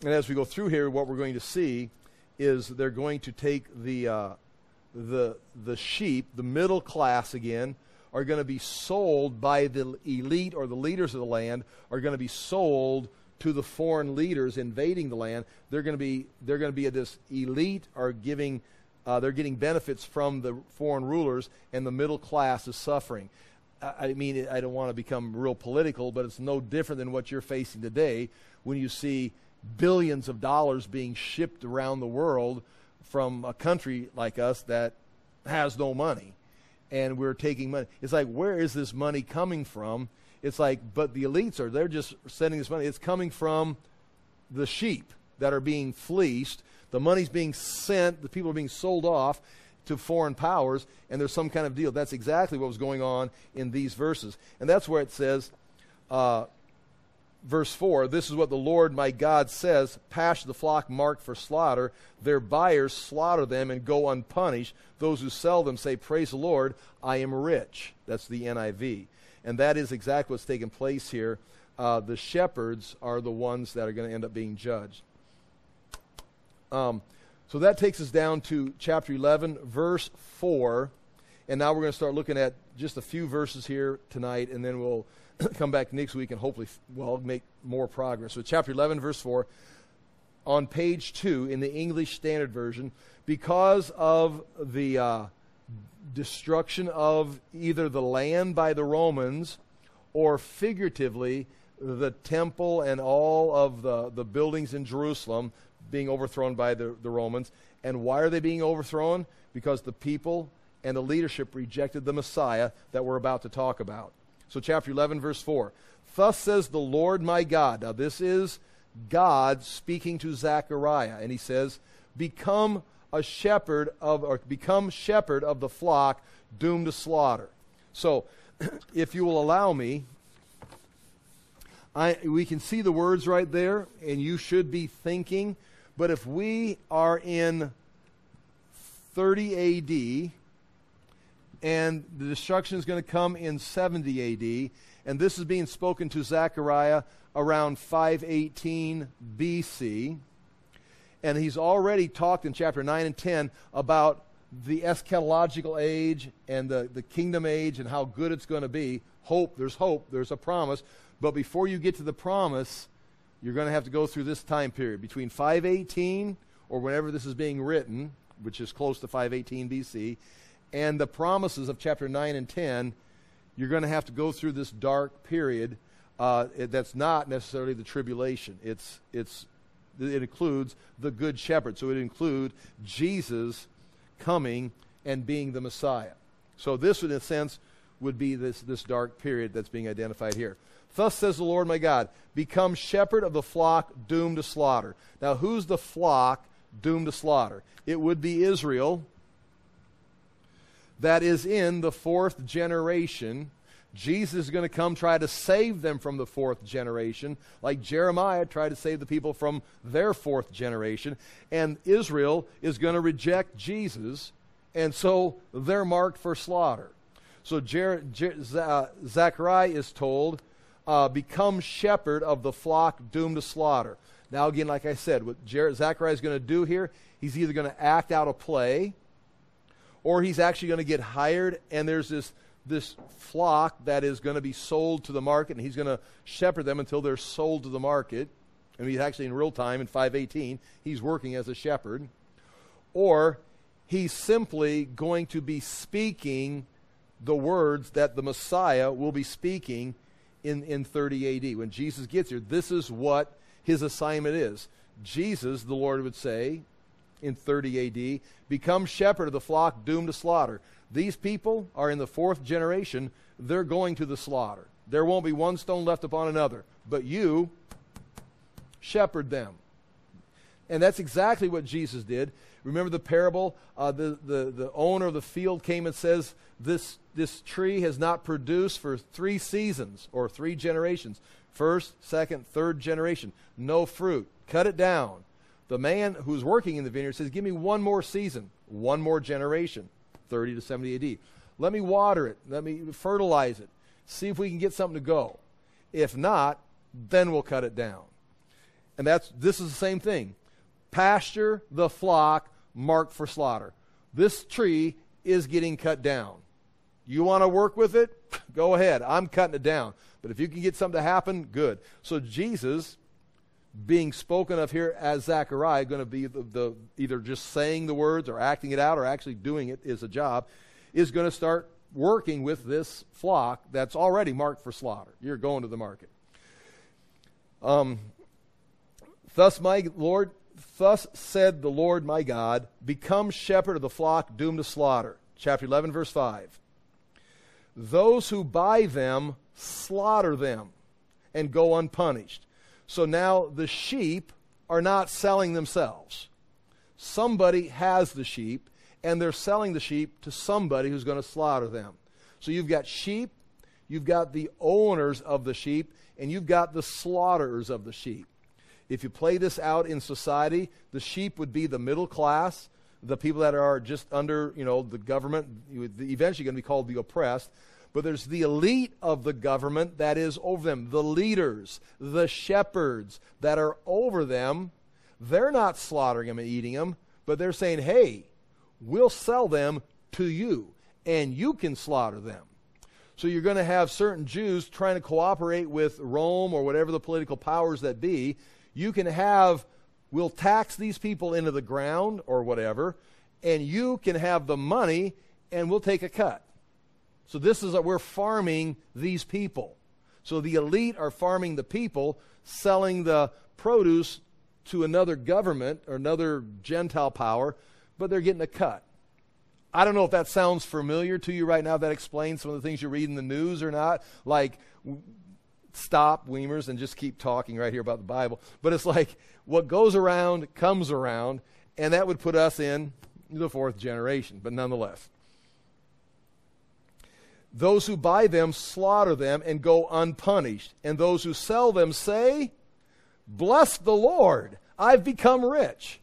and as we go through here, what we're going to see is they're going to take the, uh, the, the sheep, the middle class again, are going to be sold by the elite or the leaders of the land, are going to be sold to the foreign leaders invading the land. They're going to be, they're going to be this elite are giving, uh, they're getting benefits from the foreign rulers, and the middle class is suffering. I mean, I don't want to become real political, but it's no different than what you're facing today when you see billions of dollars being shipped around the world from a country like us that has no money. And we're taking money. It's like, where is this money coming from? It's like, but the elites are, they're just sending this money. It's coming from the sheep that are being fleeced. The money's being sent, the people are being sold off, to foreign powers, and there's some kind of deal. That's exactly what was going on in these verses. And that's where it says, uh, verse 4 This is what the Lord my God says Pass the flock marked for slaughter. Their buyers slaughter them and go unpunished. Those who sell them say, Praise the Lord, I am rich. That's the NIV. And that is exactly what's taking place here. Uh, the shepherds are the ones that are going to end up being judged. Um, so that takes us down to chapter 11, verse 4. And now we're going to start looking at just a few verses here tonight, and then we'll come back next week and hopefully, well, make more progress. So, chapter 11, verse 4, on page 2 in the English Standard Version, because of the uh, destruction of either the land by the Romans or figuratively the temple and all of the, the buildings in Jerusalem being overthrown by the, the Romans. And why are they being overthrown? Because the people and the leadership rejected the Messiah that we're about to talk about. So, chapter 11, verse 4. Thus says the Lord my God. Now, this is God speaking to Zechariah, and he says, Become a shepherd of, or become shepherd of the flock doomed to slaughter. So, if you will allow me, I, we can see the words right there, and you should be thinking. But if we are in 30 AD, and the destruction is going to come in 70 AD, and this is being spoken to Zechariah around 518 BC. And he's already talked in chapter 9 and 10 about the eschatological age and the, the kingdom age and how good it's going to be. Hope, there's hope, there's a promise. But before you get to the promise, you're going to have to go through this time period between 518 or whenever this is being written, which is close to 518 BC, and the promises of chapter 9 and 10. You're going to have to go through this dark period uh, that's not necessarily the tribulation. It's, it's, it includes the good shepherd. So it includes Jesus coming and being the Messiah. So this, in a sense, would be this, this dark period that's being identified here. Thus says the Lord my God, become shepherd of the flock doomed to slaughter. Now, who's the flock doomed to slaughter? It would be Israel that is in the fourth generation Jesus is going to come try to save them from the fourth generation, like Jeremiah tried to save the people from their fourth generation. And Israel is going to reject Jesus, and so they're marked for slaughter. So Jer- Jer- uh, Zechariah is told, uh, become shepherd of the flock doomed to slaughter. Now, again, like I said, what Zechariah is going to do here, he's either going to act out a play, or he's actually going to get hired, and there's this this flock that is going to be sold to the market, and he's going to shepherd them until they're sold to the market. And he's actually in real time in 518, he's working as a shepherd. Or he's simply going to be speaking the words that the Messiah will be speaking in, in 30 AD. When Jesus gets here, this is what his assignment is. Jesus, the Lord would say in 30 AD, become shepherd of the flock doomed to slaughter. These people are in the fourth generation. They're going to the slaughter. There won't be one stone left upon another. But you shepherd them. And that's exactly what Jesus did. Remember the parable? Uh, the, the, the owner of the field came and says, this, this tree has not produced for three seasons or three generations. First, second, third generation. No fruit. Cut it down. The man who's working in the vineyard says, Give me one more season, one more generation. 30 to 70 AD. Let me water it. Let me fertilize it. See if we can get something to go. If not, then we'll cut it down. And that's this is the same thing. Pasture the flock marked for slaughter. This tree is getting cut down. You want to work with it? Go ahead. I'm cutting it down. But if you can get something to happen, good. So Jesus being spoken of here as Zechariah, going to be the, the, either just saying the words or acting it out or actually doing it is a job, is going to start working with this flock that's already marked for slaughter. You're going to the market. Um, thus, my Lord, thus said the Lord my God, become shepherd of the flock doomed to slaughter. Chapter 11, verse 5. Those who buy them slaughter them and go unpunished so now the sheep are not selling themselves. Somebody has the sheep, and they're selling the sheep to somebody who's going to slaughter them. So you've got sheep, you've got the owners of the sheep, and you've got the slaughterers of the sheep. If you play this out in society, the sheep would be the middle class, the people that are just under, you know, the government, eventually going to be called the oppressed but there's the elite of the government that is over them, the leaders, the shepherds that are over them. They're not slaughtering them and eating them, but they're saying, hey, we'll sell them to you, and you can slaughter them. So you're going to have certain Jews trying to cooperate with Rome or whatever the political powers that be. You can have, we'll tax these people into the ground or whatever, and you can have the money and we'll take a cut. So this is that we're farming these people. So the elite are farming the people, selling the produce to another government or another Gentile power, but they're getting a cut. I don't know if that sounds familiar to you right now. That explains some of the things you read in the news or not. Like, stop, Weimers, and just keep talking right here about the Bible. But it's like what goes around comes around, and that would put us in the fourth generation, but nonetheless. Those who buy them slaughter them and go unpunished, and those who sell them say, Bless the Lord, I've become rich.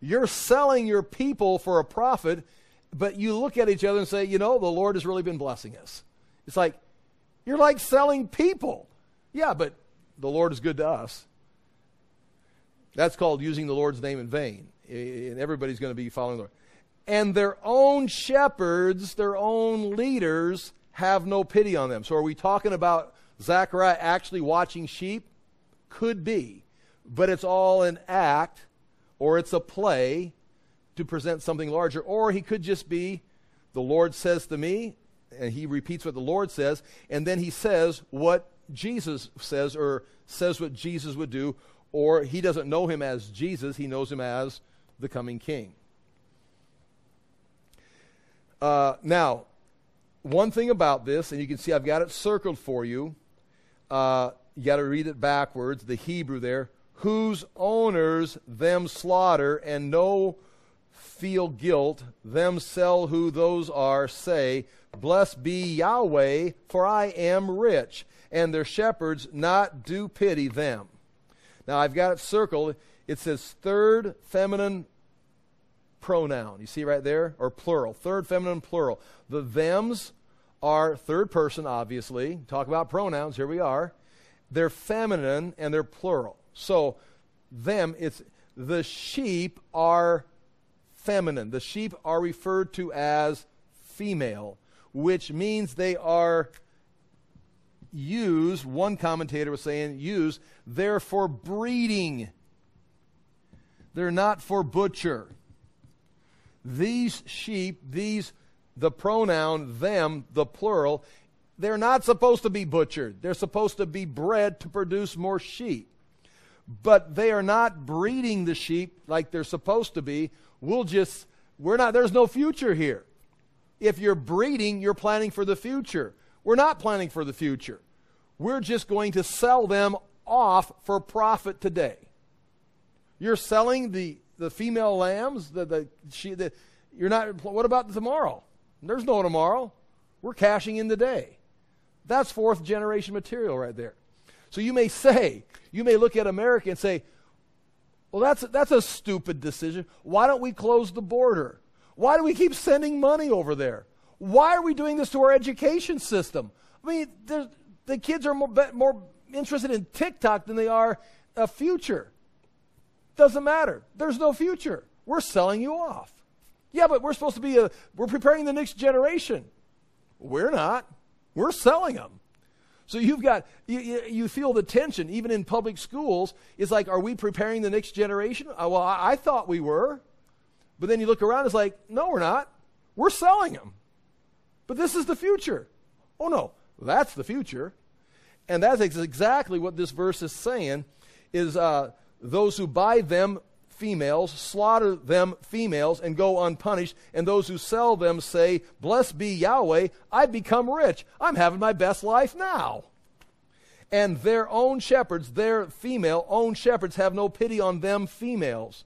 You're selling your people for a profit, but you look at each other and say, you know, the Lord has really been blessing us. It's like, you're like selling people. Yeah, but the Lord is good to us. That's called using the Lord's name in vain. And everybody's going to be following the Lord. And their own shepherds, their own leaders, have no pity on them. So are we talking about Zechariah actually watching sheep? Could be. But it's all an act or it's a play to present something larger. Or he could just be, the Lord says to me, and he repeats what the Lord says, and then he says what Jesus says, or says what Jesus would do, or he doesn't know him as Jesus, he knows him as the coming king. Uh, now, one thing about this, and you can see I've got it circled for you. Uh, you got to read it backwards, the Hebrew there. Whose owners them slaughter and no feel guilt, them sell who those are, say, Blessed be Yahweh, for I am rich, and their shepherds not do pity them. Now I've got it circled. It says third feminine pronoun. You see right there? Or plural. Third feminine plural. The thems are third person, obviously. Talk about pronouns. Here we are. They're feminine and they're plural. So, them, it's the sheep are feminine. The sheep are referred to as female, which means they are used, one commentator was saying, used, they're for breeding. They're not for butcher. These sheep, these, the pronoun them, the plural, they're not supposed to be butchered. They're supposed to be bred to produce more sheep. But they are not breeding the sheep like they're supposed to be. We'll just, we're not, there's no future here. If you're breeding, you're planning for the future. We're not planning for the future. We're just going to sell them off for profit today. You're selling the, the female lambs, the, the, she, the, you're not, what about tomorrow? There's no tomorrow. We're cashing in today. That's fourth generation material right there. So you may say, you may look at America and say, well, that's, that's a stupid decision. Why don't we close the border? Why do we keep sending money over there? Why are we doing this to our education system? I mean, the kids are more, more interested in TikTok than they are a future. Doesn't matter. There's no future. We're selling you off. Yeah, but we're supposed to be a, we're preparing the next generation. We're not. We're selling them. So you've got, you, you, feel the tension, even in public schools. It's like, are we preparing the next generation? Uh, well, I, I thought we were. But then you look around, it's like, no, we're not. We're selling them. But this is the future. Oh, no, that's the future. And that's exactly what this verse is saying is uh, those who buy them females slaughter them females and go unpunished and those who sell them say blessed be yahweh i've become rich i'm having my best life now and their own shepherds their female own shepherds have no pity on them females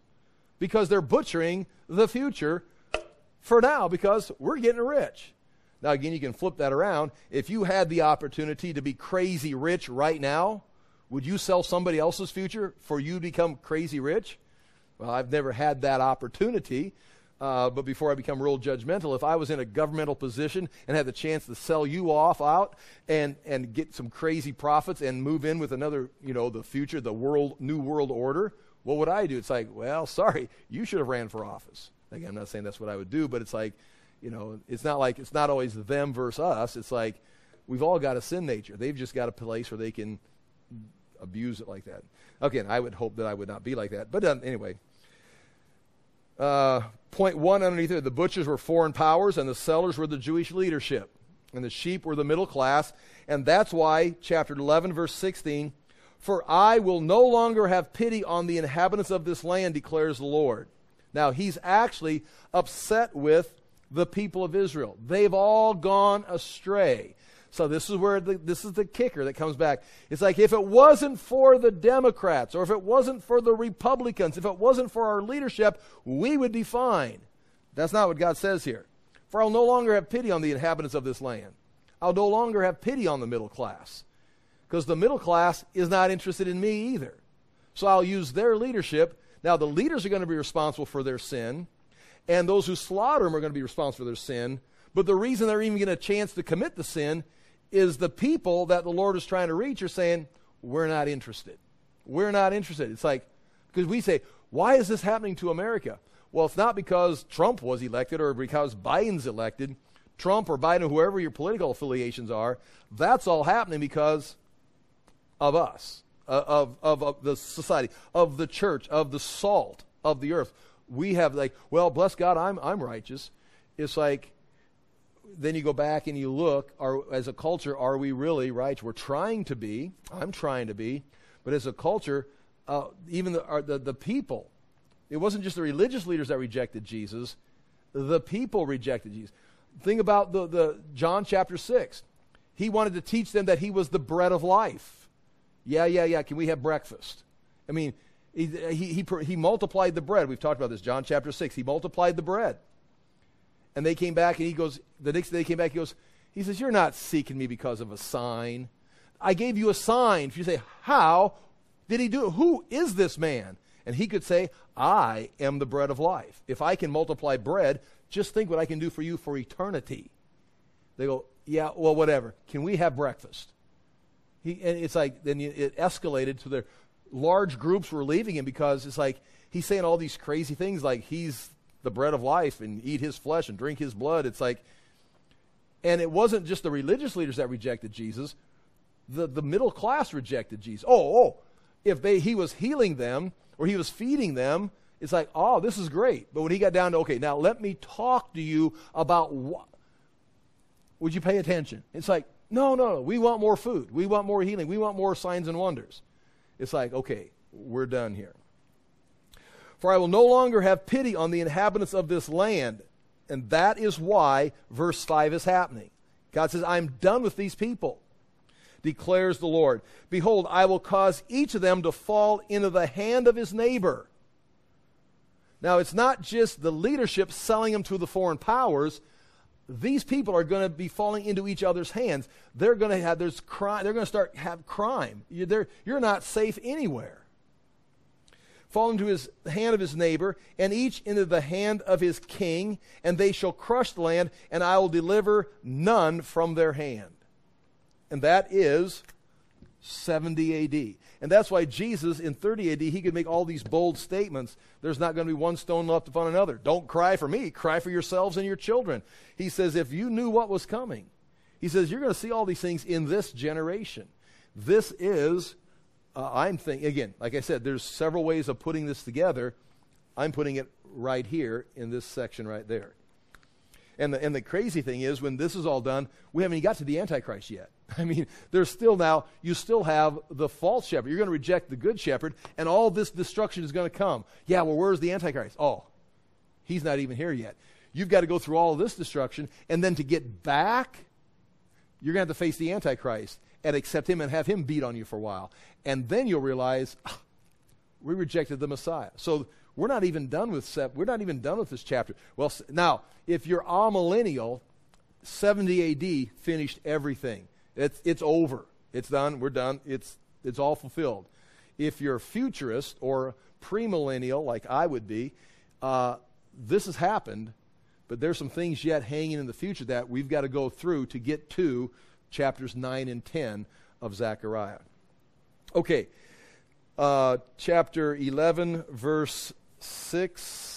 because they're butchering the future for now because we're getting rich. Now, again, you can flip that around. If you had the opportunity to be crazy rich right now, would you sell somebody else's future for you to become crazy rich? Well, I've never had that opportunity. Uh, but before I become real judgmental, if I was in a governmental position and had the chance to sell you off out and, and get some crazy profits and move in with another, you know, the future, the world, new world order, what would I do? It's like, well, sorry, you should have ran for office. Again, I'm not saying that's what I would do, but it's like, you know, it's not like it's not always them versus us. It's like we've all got a sin nature. They've just got a place where they can abuse it like that. Again, I would hope that I would not be like that. But um, anyway, uh, point one underneath it: the butchers were foreign powers, and the sellers were the Jewish leadership. And the sheep were the middle class. And that's why, chapter 11, verse 16, for I will no longer have pity on the inhabitants of this land, declares the Lord. Now, he's actually upset with the people of Israel. They've all gone astray. So this is where the, this is the kicker that comes back. It's like if it wasn't for the Democrats or if it wasn't for the Republicans, if it wasn't for our leadership, we would be fine. That's not what God says here. For I'll no longer have pity on the inhabitants of this land. I'll no longer have pity on the middle class. Because the middle class is not interested in me either. So I'll use their leadership. Now, the leaders are going to be responsible for their sin, and those who slaughter them are going to be responsible for their sin. But the reason they're even getting a chance to commit the sin is the people that the Lord is trying to reach are saying, We're not interested. We're not interested. It's like, because we say, Why is this happening to America? Well, it's not because Trump was elected or because Biden's elected. Trump or Biden, whoever your political affiliations are, that's all happening because of us, uh, of, of, of the society, of the church, of the salt of the earth. We have like, well, bless God, I'm, I'm righteous. It's like, then you go back and you look, are, as a culture, are we really right? We're trying to be. I'm trying to be. But as a culture, uh, even the, the, the people it wasn't just the religious leaders that rejected Jesus, the people rejected Jesus. Think about the, the John chapter 6. He wanted to teach them that he was the bread of life. Yeah, yeah, yeah. Can we have breakfast? I mean, he, he, he, he multiplied the bread. We've talked about this, John chapter 6. He multiplied the bread. And they came back, and he goes, the next day they came back, he goes, he says, You're not seeking me because of a sign. I gave you a sign. If you say, How did he do it? Who is this man? And he could say, I am the bread of life. If I can multiply bread, just think what I can do for you for eternity. They go, yeah, well, whatever. Can we have breakfast? He, and it's like, then it escalated to the large groups were leaving him because it's like he's saying all these crazy things like he's the bread of life and eat his flesh and drink his blood. It's like, and it wasn't just the religious leaders that rejected Jesus, the, the middle class rejected Jesus. Oh, oh, if they, he was healing them, or he was feeding them, it's like, oh, this is great. But when he got down to, okay, now let me talk to you about what, would you pay attention? It's like, no, no, no, we want more food. We want more healing. We want more signs and wonders. It's like, okay, we're done here. For I will no longer have pity on the inhabitants of this land. And that is why verse 5 is happening. God says, I'm done with these people declares the Lord. Behold, I will cause each of them to fall into the hand of his neighbor. Now, it's not just the leadership selling them to the foreign powers. These people are going to be falling into each other's hands. They're going to have there's crime. They're going to start have crime. You're, you're not safe anywhere. Fall into his hand of his neighbor, and each into the hand of his king, and they shall crush the land, and I will deliver none from their hand and that is 70 AD. And that's why Jesus in 30 AD, he could make all these bold statements. There's not going to be one stone left upon another. Don't cry for me, cry for yourselves and your children. He says, if you knew what was coming, he says, you're going to see all these things in this generation. This is, uh, I'm thinking, again, like I said, there's several ways of putting this together. I'm putting it right here in this section right there. And the, and the crazy thing is, when this is all done, we haven't even got to the Antichrist yet. I mean, there's still now, you still have the false shepherd. You're going to reject the good shepherd, and all this destruction is going to come. Yeah, well, where's the Antichrist? Oh, he's not even here yet. You've got to go through all this destruction, and then to get back, you're going to have to face the Antichrist and accept him and have him beat on you for a while. And then you'll realize, ah, we rejected the Messiah. So we're not even done with sep- we're not even done with this chapter. Well, now, if you're amillennial, 70 AD finished everything. It's, it's over. It's done. We're done. It's, it's all fulfilled. If you're futurist or premillennial, like I would be, uh, this has happened, but there's some things yet hanging in the future that we've got to go through to get to chapters 9 and 10 of Zechariah. Okay, uh, chapter 11, verse 6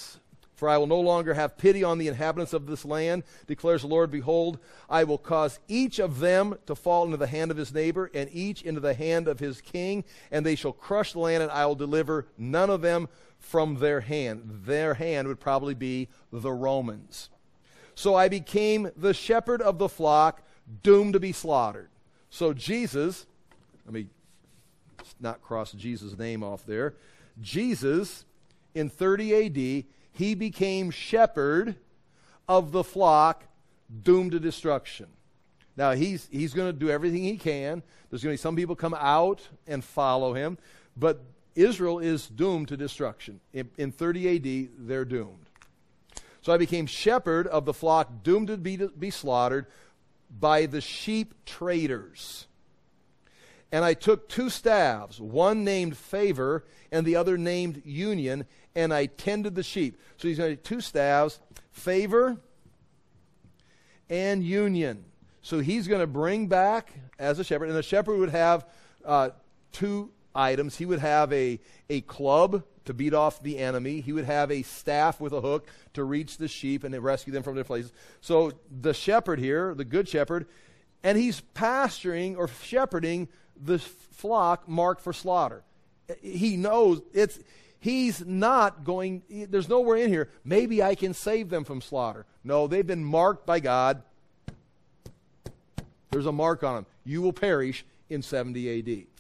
for I will no longer have pity on the inhabitants of this land, declares the Lord. Behold, I will cause each of them to fall into the hand of his neighbor, and each into the hand of his king, and they shall crush the land, and I will deliver none of them from their hand. Their hand would probably be the Romans. So I became the shepherd of the flock doomed to be slaughtered. So Jesus, let me not cross Jesus' name off there. Jesus, in 30 AD, he became shepherd of the flock doomed to destruction. Now, he's, he's going to do everything he can. There's going to be some people come out and follow him, but Israel is doomed to destruction. In, in 30 AD, they're doomed. So I became shepherd of the flock doomed to be, to be slaughtered by the sheep traders. And I took two staves, one named Favor and the other named Union, and I tended the sheep. So he's got two staves, Favor and Union. So he's going to bring back as a shepherd, and the shepherd would have uh, two items. He would have a, a club to beat off the enemy. He would have a staff with a hook to reach the sheep and rescue them from their places. So the shepherd here, the good shepherd, and he's pasturing or shepherding the flock marked for slaughter. He knows it's he's not going there's nowhere in here maybe I can save them from slaughter. No, they've been marked by God. There's a mark on them. You will perish in 70 AD.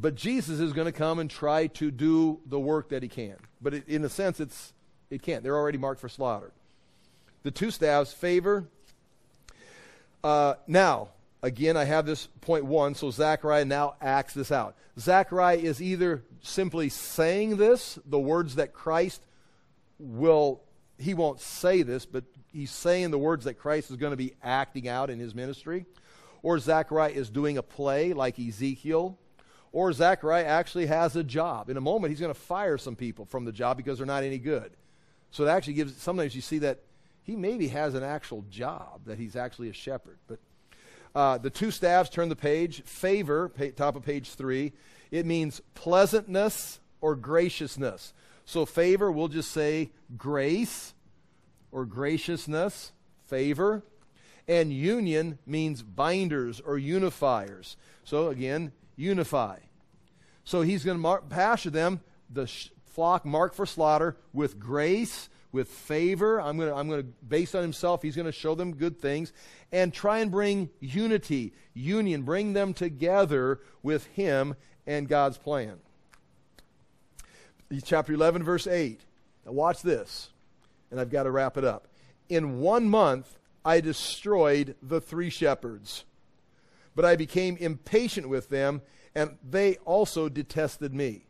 But Jesus is going to come and try to do the work that he can. But it, in a sense, it's, it can't. They're already marked for slaughter. The two staves favor. Uh, now, again, I have this point one, so Zechariah now acts this out. Zechariah is either simply saying this, the words that Christ will, he won't say this, but he's saying the words that Christ is going to be acting out in his ministry, or Zechariah is doing a play like Ezekiel or Zechariah actually has a job. In a moment, he's going to fire some people from the job because they're not any good. So it actually gives, sometimes you see that he maybe has an actual job, that he's actually a shepherd. But uh, the two staffs turn the page. Favor, top of page three, it means pleasantness or graciousness. So favor, we'll just say grace or graciousness, favor. And union means binders or unifiers. So again, unify. So he's going to pasture them, the sh- flock marked for slaughter, with grace, with favor. I'm going to, I'm going to, based on himself, he's going to show them good things and try and bring unity, union, bring them together with him and God's plan. Chapter 11, verse 8. Now watch this, and I've got to wrap it up. In one month, I destroyed the three shepherds but I became impatient with them, and they also detested me.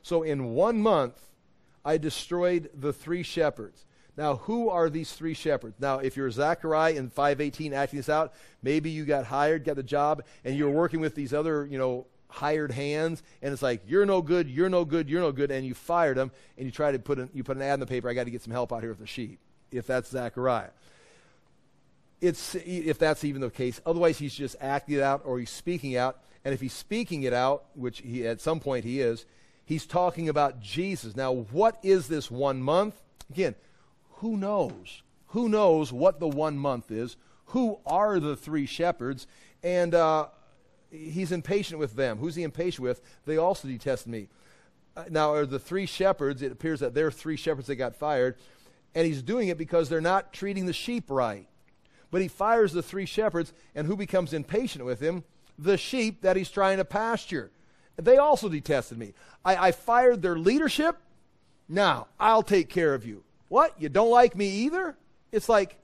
So in one month, I destroyed the three shepherds. Now, who are these three shepherds? Now, if you're Zechariah in 518 acting this out, maybe you got hired, got the job, and you're working with these other, you know, hired hands, and it's like, you're no good, you're no good, you're no good, and you fired them, and you try to put, an, you put an ad in the paper, I got to get some help out here with the sheep, if that's Zechariah it's, if that's even the case. Otherwise, he's just acting it out or he's speaking out. And if he's speaking it out, which he, at some point he is, he's talking about Jesus. Now, what is this one month? Again, who knows? Who knows what the one month is? Who are the three shepherds? And uh, he's impatient with them. Who's he impatient with? They also detest me. Uh, now, are the three shepherds, it appears that they're three shepherds that got fired, and he's doing it because they're not treating the sheep right. But he fires the three shepherds, and who becomes impatient with him? The sheep that he's trying to pasture. They also detested me. I, I fired their leadership. Now, I'll take care of you. What? You don't like me either? It's like,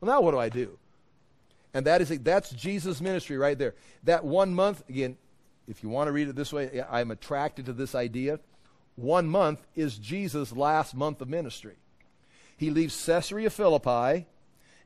well, now what do I do? And that is that's Jesus' ministry right there. That one month, again, if you want to read it this way, I'm attracted to this idea. One month is Jesus' last month of ministry. He leaves Caesarea Philippi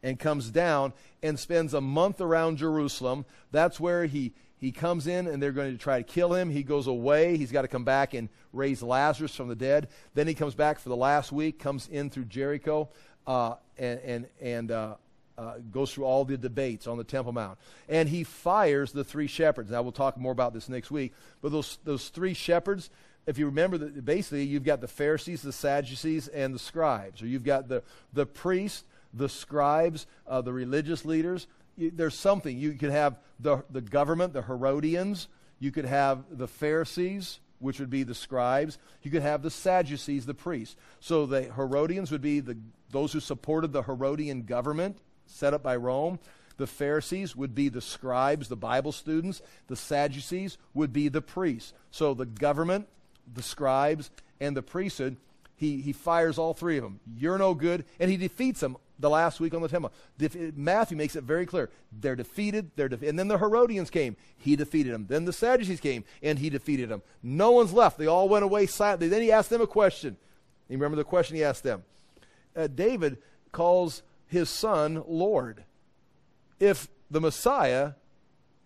and comes down and spends a month around Jerusalem. That's where he, he comes in and they're going to try to kill him. He goes away. He's got to come back and raise Lazarus from the dead. Then he comes back for the last week, comes in through Jericho, uh, and, and, and uh, uh, goes through all the debates on the Temple Mount. And he fires the three shepherds. Now, we'll talk more about this next week. But those, those three shepherds, if you remember, that basically you've got the Pharisees, the Sadducees, and the scribes. Or you've got the, the priests, the scribes, uh, the religious leaders. There's something. You could have the, the government, the Herodians. You could have the Pharisees, which would be the scribes. You could have the Sadducees, the priests. So the Herodians would be the, those who supported the Herodian government set up by Rome. The Pharisees would be the scribes, the Bible students. The Sadducees would be the priests. So the government, the scribes, and the priesthood, he, he fires all three of them. You're no good. And he defeats them the last week on the Temple. Matthew makes it very clear. They're defeated. They're de- and then the Herodians came. He defeated them. Then the Sadducees came, and he defeated them. No one's left. They all went away silently. Then he asked them a question. You remember the question he asked them? Uh, David calls his son Lord. If the Messiah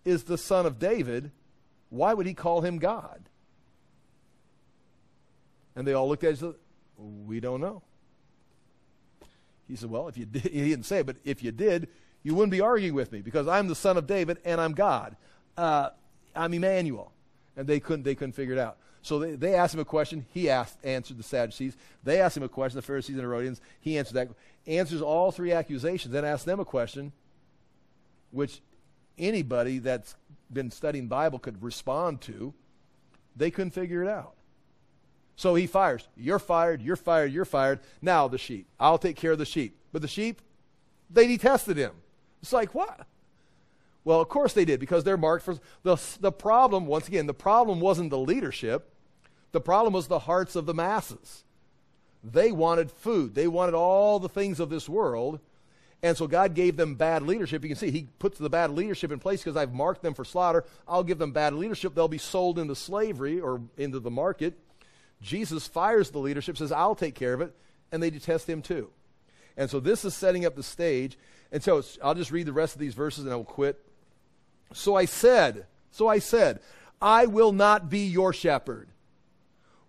is the son of David, why would he call him God? And they all looked at each other. We don't know. He said, Well, if you did, he didn't say it, but if you did, you wouldn't be arguing with me because I'm the son of David and I'm God. Uh, I'm Emmanuel. And they couldn't, they couldn't figure it out. So they, they asked him a question. He asked, answered the Sadducees. They asked him a question, the Pharisees and Herodians. He answered that. Answers all three accusations, then asks them a question, which anybody that's been studying Bible could respond to. They couldn't figure it out. So he fires. You're fired, you're fired, you're fired. Now the sheep. I'll take care of the sheep. But the sheep, they detested him. It's like, what? Well, of course they did because they're marked for the, the problem, once again, the problem wasn't the leadership. The problem was the hearts of the masses. They wanted food. They wanted all the things of this world. And so God gave them bad leadership. You can see He puts the bad leadership in place because I've marked them for slaughter. I'll give them bad leadership. They'll be sold into slavery or into the market. Jesus fires the leadership, says, I'll take care of it. And they detest Him too. And so this is setting up the stage. And so I'll just read the rest of these verses and I'll quit. So I said, so I said, I will not be your shepherd.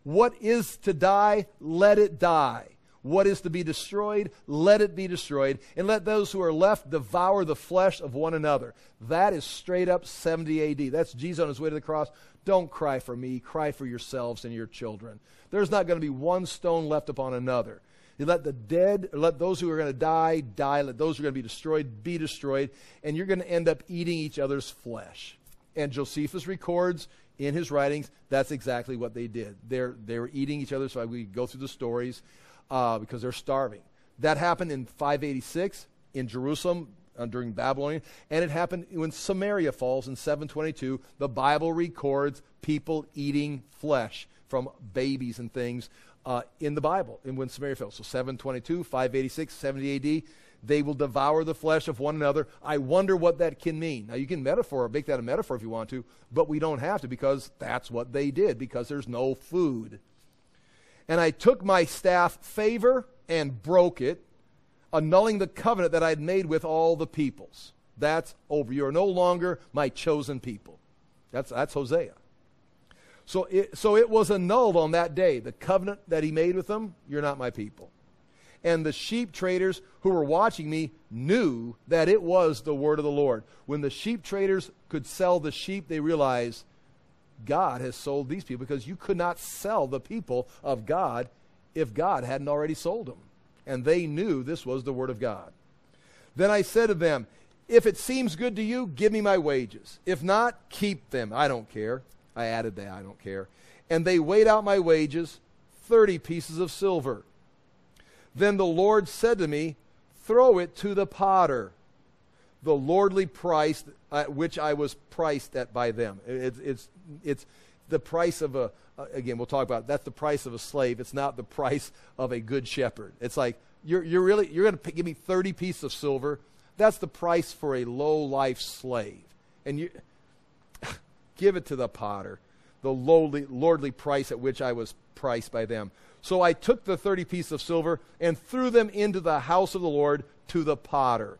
What is to die, let it die. What is to be destroyed, let it be destroyed. And let those who are left devour the flesh of one another. That is straight up 70 AD. That's Jesus on his way to the cross. Don't cry for me, cry for yourselves and your children. There's not going to be one stone left upon another. You let the dead, let those who are going to die, die. Let those who are going to be destroyed, be destroyed. And you're going to end up eating each other's flesh. And Josephus records in his writings that's exactly what they did. They're, they were eating each other. So we go through the stories uh, because they're starving. That happened in 586 in Jerusalem uh, during Babylonian, and it happened when Samaria falls in 722. The Bible records people eating flesh from babies and things uh, in the Bible and when Samaria fell. So 722, 586, 70 AD, they will devour the flesh of one another. I wonder what that can mean. Now, you can metaphor, make that a metaphor if you want to, but we don't have to because that's what they did because there's no food. And I took my staff favor and broke it, annulling the covenant that I'd made with all the peoples. That's over. You're no longer my chosen people. That's, that's Hosea. So it, so it was annulled on that day. The covenant that he made with them, you're not my people. And the sheep traders who were watching me knew that it was the word of the Lord. When the sheep traders could sell the sheep, they realized God has sold these people because you could not sell the people of God if God hadn't already sold them. And they knew this was the word of God. Then I said to them, If it seems good to you, give me my wages. If not, keep them. I don't care. I added that, I don't care. And they weighed out my wages, 30 pieces of silver. Then the Lord said to me, Throw it to the potter, the lordly price at which I was priced at by them. It's, it's, it's the price of a, again, we'll talk about it. that's the price of a slave. It's not the price of a good shepherd. It's like, you're, you're really, you're going to give me 30 pieces of silver. That's the price for a low life slave. And you, Give it to the potter, the lowly, lordly price at which I was priced by them. So I took the thirty pieces of silver and threw them into the house of the Lord to the potter.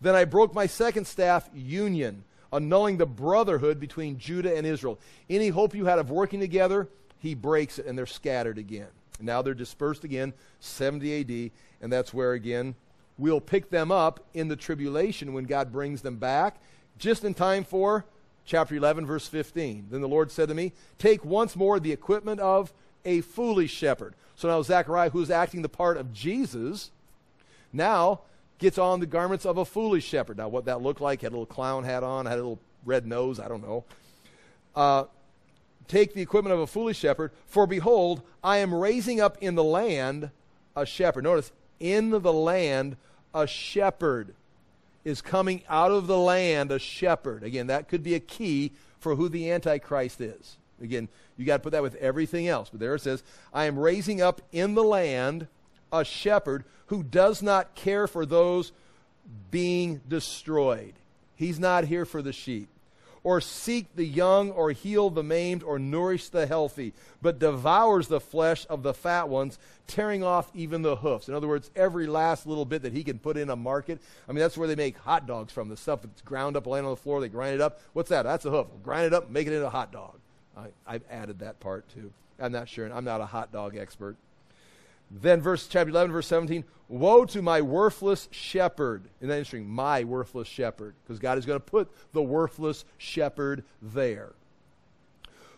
Then I broke my second staff, union, annulling the brotherhood between Judah and Israel. Any hope you had of working together, he breaks it, and they're scattered again. Now they're dispersed again, 70 AD, and that's where, again, we'll pick them up in the tribulation when God brings them back, just in time for chapter 11, verse 15. Then the Lord said to me, Take once more the equipment of a foolish shepherd. So now Zechariah, who's acting the part of Jesus, now gets on the garments of a foolish shepherd. Now, what that looked like, had a little clown hat on, had a little red nose, I don't know. Uh, take the equipment of a foolish shepherd, for behold, I am raising up in the land a shepherd. Notice, in the land, a shepherd is coming out of the land a shepherd. Again, that could be a key for who the Antichrist is. Again, you got to put that with everything else. But there it says, I am raising up in the land a shepherd who does not care for those being destroyed. He's not here for the sheep. Or seek the young, or heal the maimed, or nourish the healthy, but devours the flesh of the fat ones, tearing off even the hoofs. In other words, every last little bit that he can put in a market. I mean, that's where they make hot dogs from. The stuff that's ground up, laying on the floor, they grind it up. What's that? That's a hoof. Grind it up, make it into a hot dog. I, I've added that part too. I'm not sure. I'm not a hot dog expert. Then verse chapter 11, verse 17, woe to my worthless shepherd. Isn't that interesting? My worthless shepherd. Because God is going to put the worthless shepherd there.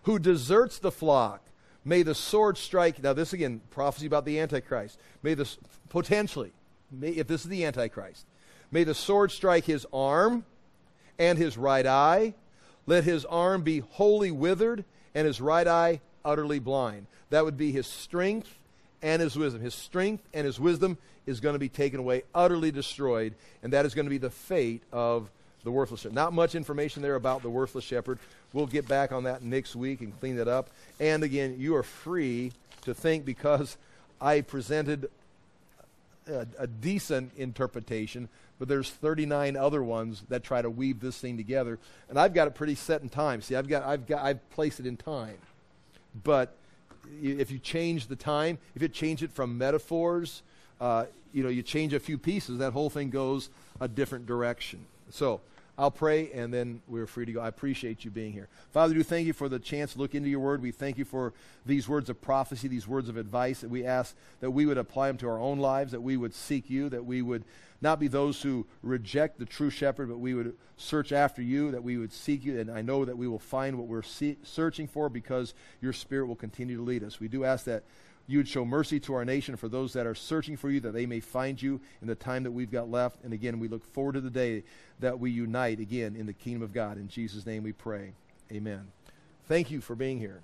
Who deserts the flock. May the sword strike. Now, this again, prophecy about the Antichrist. May this, potentially, may, if this is the Antichrist, may the sword strike his arm and his right eye. Let his arm be wholly withered and his right eye utterly blind. That would be his strength and his wisdom. His strength and his wisdom is going to be taken away, utterly destroyed, and that is going to be the fate of the worthless shepherd. Not much information there about the worthless shepherd. We'll get back on that next week and clean that up. And again, you are free to think because I presented a, a decent interpretation, but there's 39 other ones that try to weave this thing together, and I've got it pretty set in time. See, I've got I've got I've placed it in time, but if you change the time, if you change it from metaphors, uh, you know, you change a few pieces, that whole thing goes a different direction. So I'll pray, and then we're free to go. I appreciate you being here. Father, do thank you for the chance to look into your word. We thank you for these words of prophecy, these words of advice that we ask that we would apply them to our own lives, that we would seek you, that we would not be those who reject the true shepherd, but we would search after you, that we would seek you. And I know that we will find what we're see- searching for because your spirit will continue to lead us. We do ask that you would show mercy to our nation for those that are searching for you, that they may find you in the time that we've got left. And again, we look forward to the day that we unite again in the kingdom of God. In Jesus' name we pray. Amen. Thank you for being here.